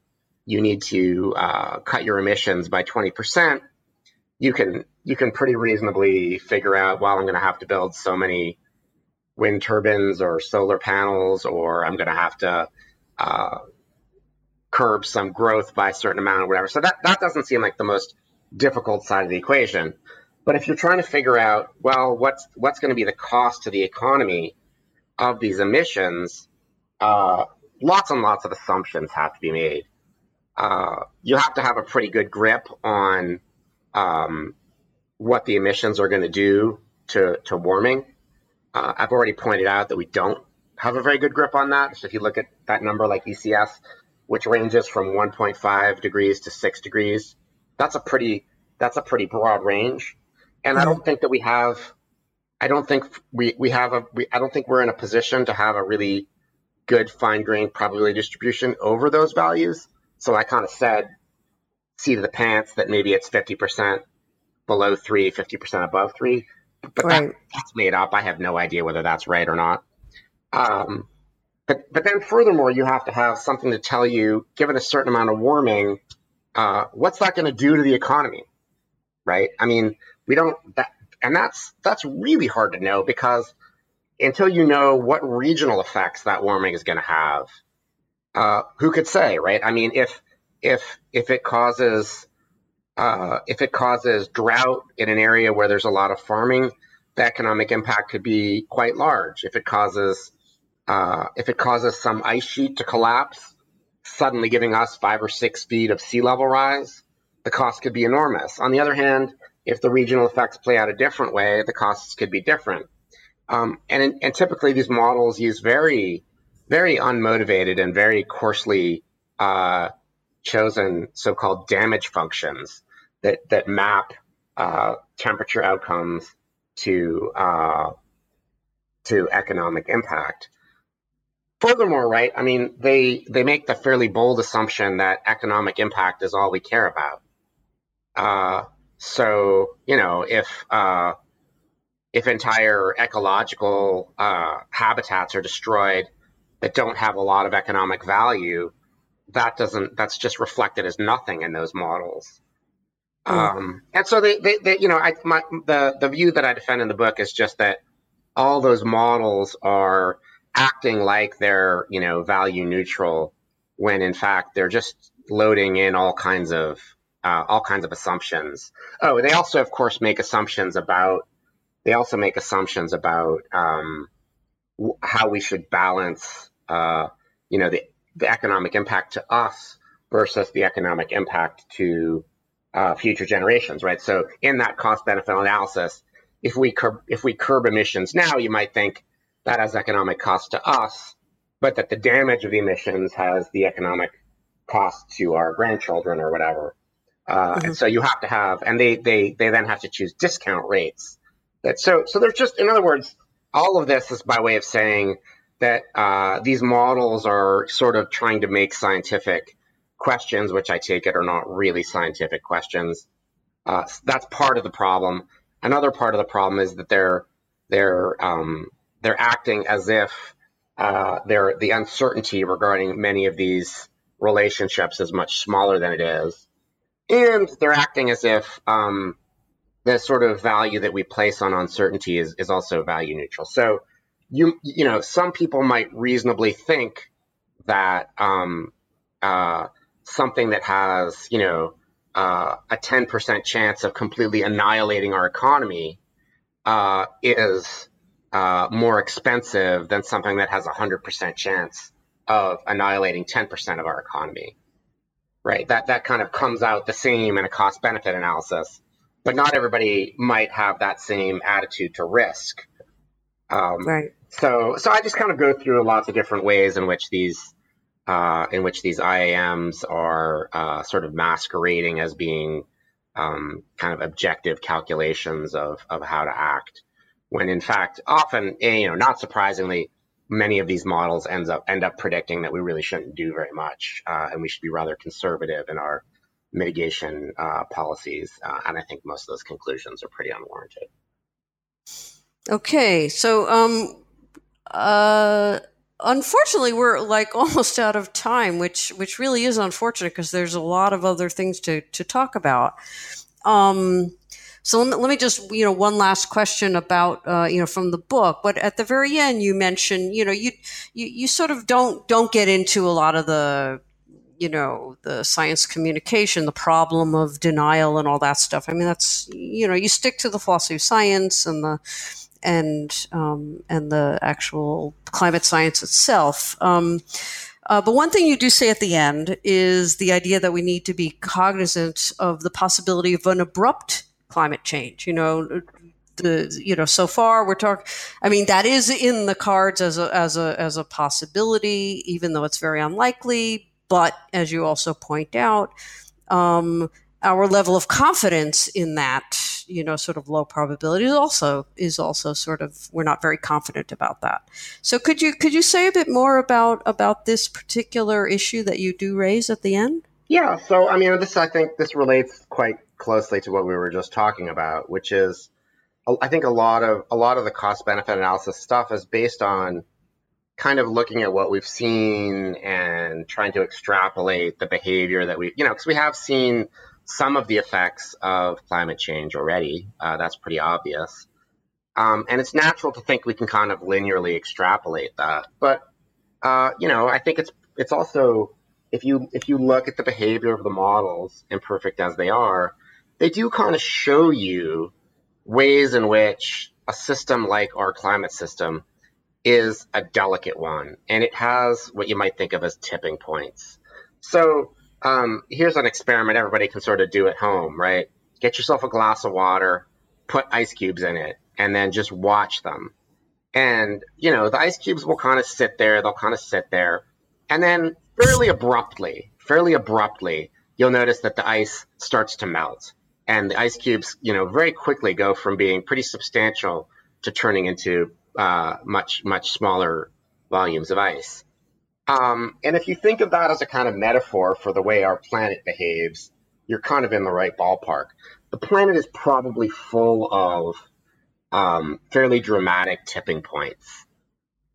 you need to uh, cut your emissions by 20%, you can, you can pretty reasonably figure out, well, I'm going to have to build so many wind turbines or solar panels, or I'm going to have to uh, curb some growth by a certain amount or whatever. So that, that doesn't seem like the most difficult side of the equation. But if you're trying to figure out, well, what's what's going to be the cost to the economy of these emissions, uh, lots and lots of assumptions have to be made. Uh, you have to have a pretty good grip on um, what the emissions are going to do to, to warming. Uh, I've already pointed out that we don't have a very good grip on that. So if you look at that number like ECS, which ranges from 1.5 degrees to 6 degrees, that's a pretty that's a pretty broad range. And I don't think that we have, I don't think we, we have a, we, I don't think we're in a position to have a really good fine grained probability distribution over those values. So I kind of said, see of the pants that maybe it's 50% below three, 50% above three. But right. that, that's made up. I have no idea whether that's right or not. Um, but, but then furthermore, you have to have something to tell you, given a certain amount of warming, uh, what's that going to do to the economy? Right? I mean, we don't that, and that's that's really hard to know because until you know what regional effects that warming is going to have, uh, who could say, right? I mean, if if if it causes uh, if it causes drought in an area where there's a lot of farming, the economic impact could be quite large. If it causes uh, if it causes some ice sheet to collapse, suddenly giving us five or six feet of sea level rise, the cost could be enormous. On the other hand, if the regional effects play out a different way, the costs could be different. Um, and, and typically these models use very, very unmotivated and very coarsely uh, chosen so-called damage functions that, that map uh, temperature outcomes to uh, to economic impact. Furthermore, right? I mean, they they make the fairly bold assumption that economic impact is all we care about. Uh, so, you know, if uh, if entire ecological uh, habitats are destroyed that don't have a lot of economic value, that doesn't that's just reflected as nothing in those models. Mm. Um, and so they, they, they, you know, I, my, the the view that I defend in the book is just that all those models are acting like they're you know value neutral when in fact they're just loading in all kinds of uh, all kinds of assumptions. Oh, they also, of course, make assumptions about. They also make assumptions about um, how we should balance, uh, you know, the, the economic impact to us versus the economic impact to uh, future generations, right? So, in that cost-benefit analysis, if we curb, if we curb emissions now, you might think that has economic cost to us, but that the damage of the emissions has the economic cost to our grandchildren or whatever. Uh, mm-hmm. And so you have to have, and they, they, they then have to choose discount rates. That so so there's just, in other words, all of this is by way of saying that uh, these models are sort of trying to make scientific questions, which I take it are not really scientific questions. Uh, that's part of the problem. Another part of the problem is that they're they're um, they're acting as if uh, they're the uncertainty regarding many of these relationships is much smaller than it is and they're acting as if um, the sort of value that we place on uncertainty is, is also value neutral. So you you know some people might reasonably think that um, uh, something that has you know uh, a 10% chance of completely annihilating our economy uh, is uh, more expensive than something that has a 100% chance of annihilating 10% of our economy. Right? That, that kind of comes out the same in a cost benefit analysis, but not everybody might have that same attitude to risk. Um, right. So, so I just kind of go through lots of different ways in which these uh, in which these IAMs are uh, sort of masquerading as being um, kind of objective calculations of, of how to act, when in fact, often, eh, you know, not surprisingly, many of these models ends up end up predicting that we really shouldn't do very much, uh, and we should be rather conservative in our mitigation uh, policies. Uh, and I think most of those conclusions are pretty unwarranted. Okay, so um, uh, unfortunately we're like almost out of time which which really is unfortunate because there's a lot of other things to to talk about um so let me, just you know one last question about uh, you know from the book but at the very end you mentioned you know you, you you sort of don't don't get into a lot of the you know the science communication the problem of denial and all that stuff i mean that's you know you stick to the philosophy of science and the and um, and the actual climate science itself. Um, uh, but one thing you do say at the end is the idea that we need to be cognizant of the possibility of an abrupt climate change. You know, the you know so far we're talking. I mean, that is in the cards as a as a as a possibility, even though it's very unlikely. But as you also point out, um, our level of confidence in that, you know, sort of low probability is also is also sort of we're not very confident about that. So could you could you say a bit more about about this particular issue that you do raise at the end? Yeah. So I mean, this I think this relates quite closely to what we were just talking about, which is I think a lot of a lot of the cost benefit analysis stuff is based on kind of looking at what we've seen and trying to extrapolate the behavior that we, you know, because we have seen some of the effects of climate change already. Uh, that's pretty obvious. Um, and it's natural to think we can kind of linearly extrapolate that. But uh, you know, I think it's it's also if you if you look at the behavior of the models, imperfect as they are, they do kind of show you ways in which a system like our climate system is a delicate one, and it has what you might think of as tipping points. So um, here's an experiment everybody can sort of do at home, right? Get yourself a glass of water, put ice cubes in it, and then just watch them. And, you know, the ice cubes will kind of sit there, they'll kind of sit there. And then fairly abruptly, fairly abruptly, you'll notice that the ice starts to melt. And the ice cubes, you know, very quickly go from being pretty substantial to turning into uh, much, much smaller volumes of ice. Um, and if you think of that as a kind of metaphor for the way our planet behaves, you're kind of in the right ballpark. The planet is probably full of um, fairly dramatic tipping points.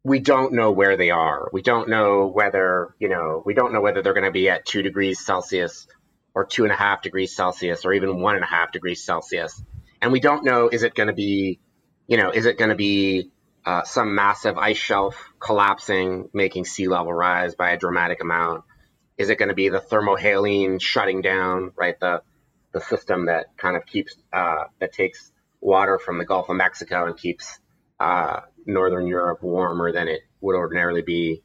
We don't know where they are. We don't know whether, you know, we don't know whether they're going to be at two degrees Celsius or two and a half degrees Celsius or even one and a half degrees Celsius. And we don't know, is it going to be, you know, is it going to be uh, some massive ice shelf collapsing, making sea level rise by a dramatic amount? Is it going to be the thermohaline shutting down, right? The the system that kind of keeps uh, that takes water from the Gulf of Mexico and keeps uh, northern Europe warmer than it would ordinarily be.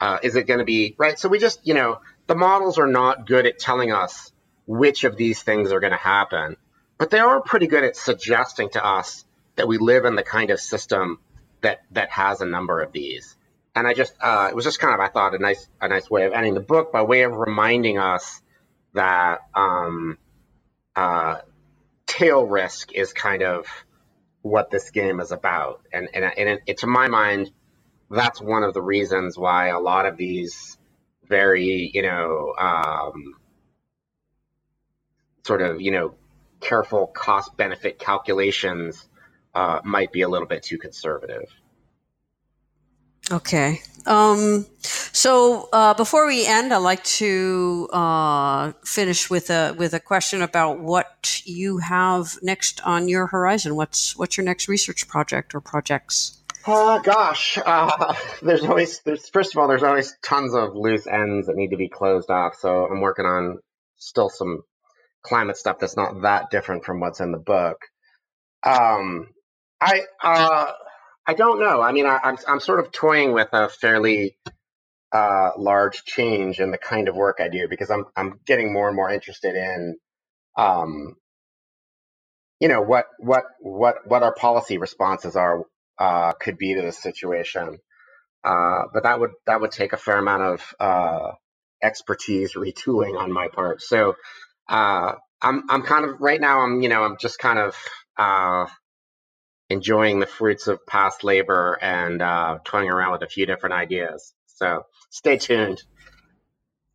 Uh, is it going to be right? So we just, you know, the models are not good at telling us which of these things are going to happen, but they are pretty good at suggesting to us that we live in the kind of system that that has a number of these. And I just uh, it was just kind of I thought a nice a nice way of ending the book by way of reminding us that um, uh, tail risk is kind of what this game is about. And and, and it, it, to my mind, that's one of the reasons why a lot of these very you know um, sort of you know careful cost benefit calculations uh, might be a little bit too conservative. Okay. Um, So uh, before we end, I'd like to uh, finish with a with a question about what you have next on your horizon. What's what's your next research project or projects? Oh gosh, uh, there's always there's first of all there's always tons of loose ends that need to be closed off. So I'm working on still some climate stuff that's not that different from what's in the book. Um, I uh, I don't know. I mean, I, I'm I'm sort of toying with a fairly uh, large change in the kind of work I do because I'm I'm getting more and more interested in, um, you know, what what what what our policy responses are uh, could be to this situation. Uh, but that would that would take a fair amount of uh, expertise retooling on my part. So uh, I'm I'm kind of right now. I'm you know I'm just kind of uh, enjoying the fruits of past labor and uh, toying around with a few different ideas. So stay tuned.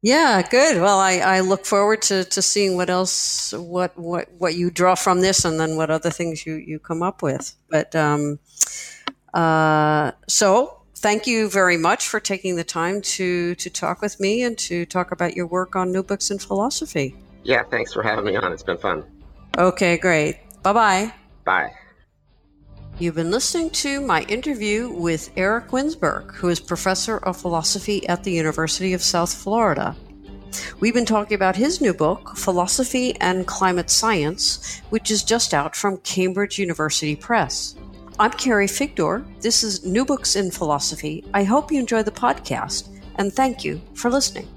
Yeah, good. Well, I, I look forward to, to seeing what else, what, what, what you draw from this and then what other things you, you come up with. But, um, uh, so thank you very much for taking the time to, to talk with me and to talk about your work on new books in philosophy. Yeah, thanks for having me on. It's been fun. Okay, great. Bye-bye. Bye. You've been listening to my interview with Eric Winsberg, who is professor of philosophy at the University of South Florida. We've been talking about his new book, Philosophy and Climate Science, which is just out from Cambridge University Press. I'm Carrie Figdor. This is New Books in Philosophy. I hope you enjoy the podcast, and thank you for listening.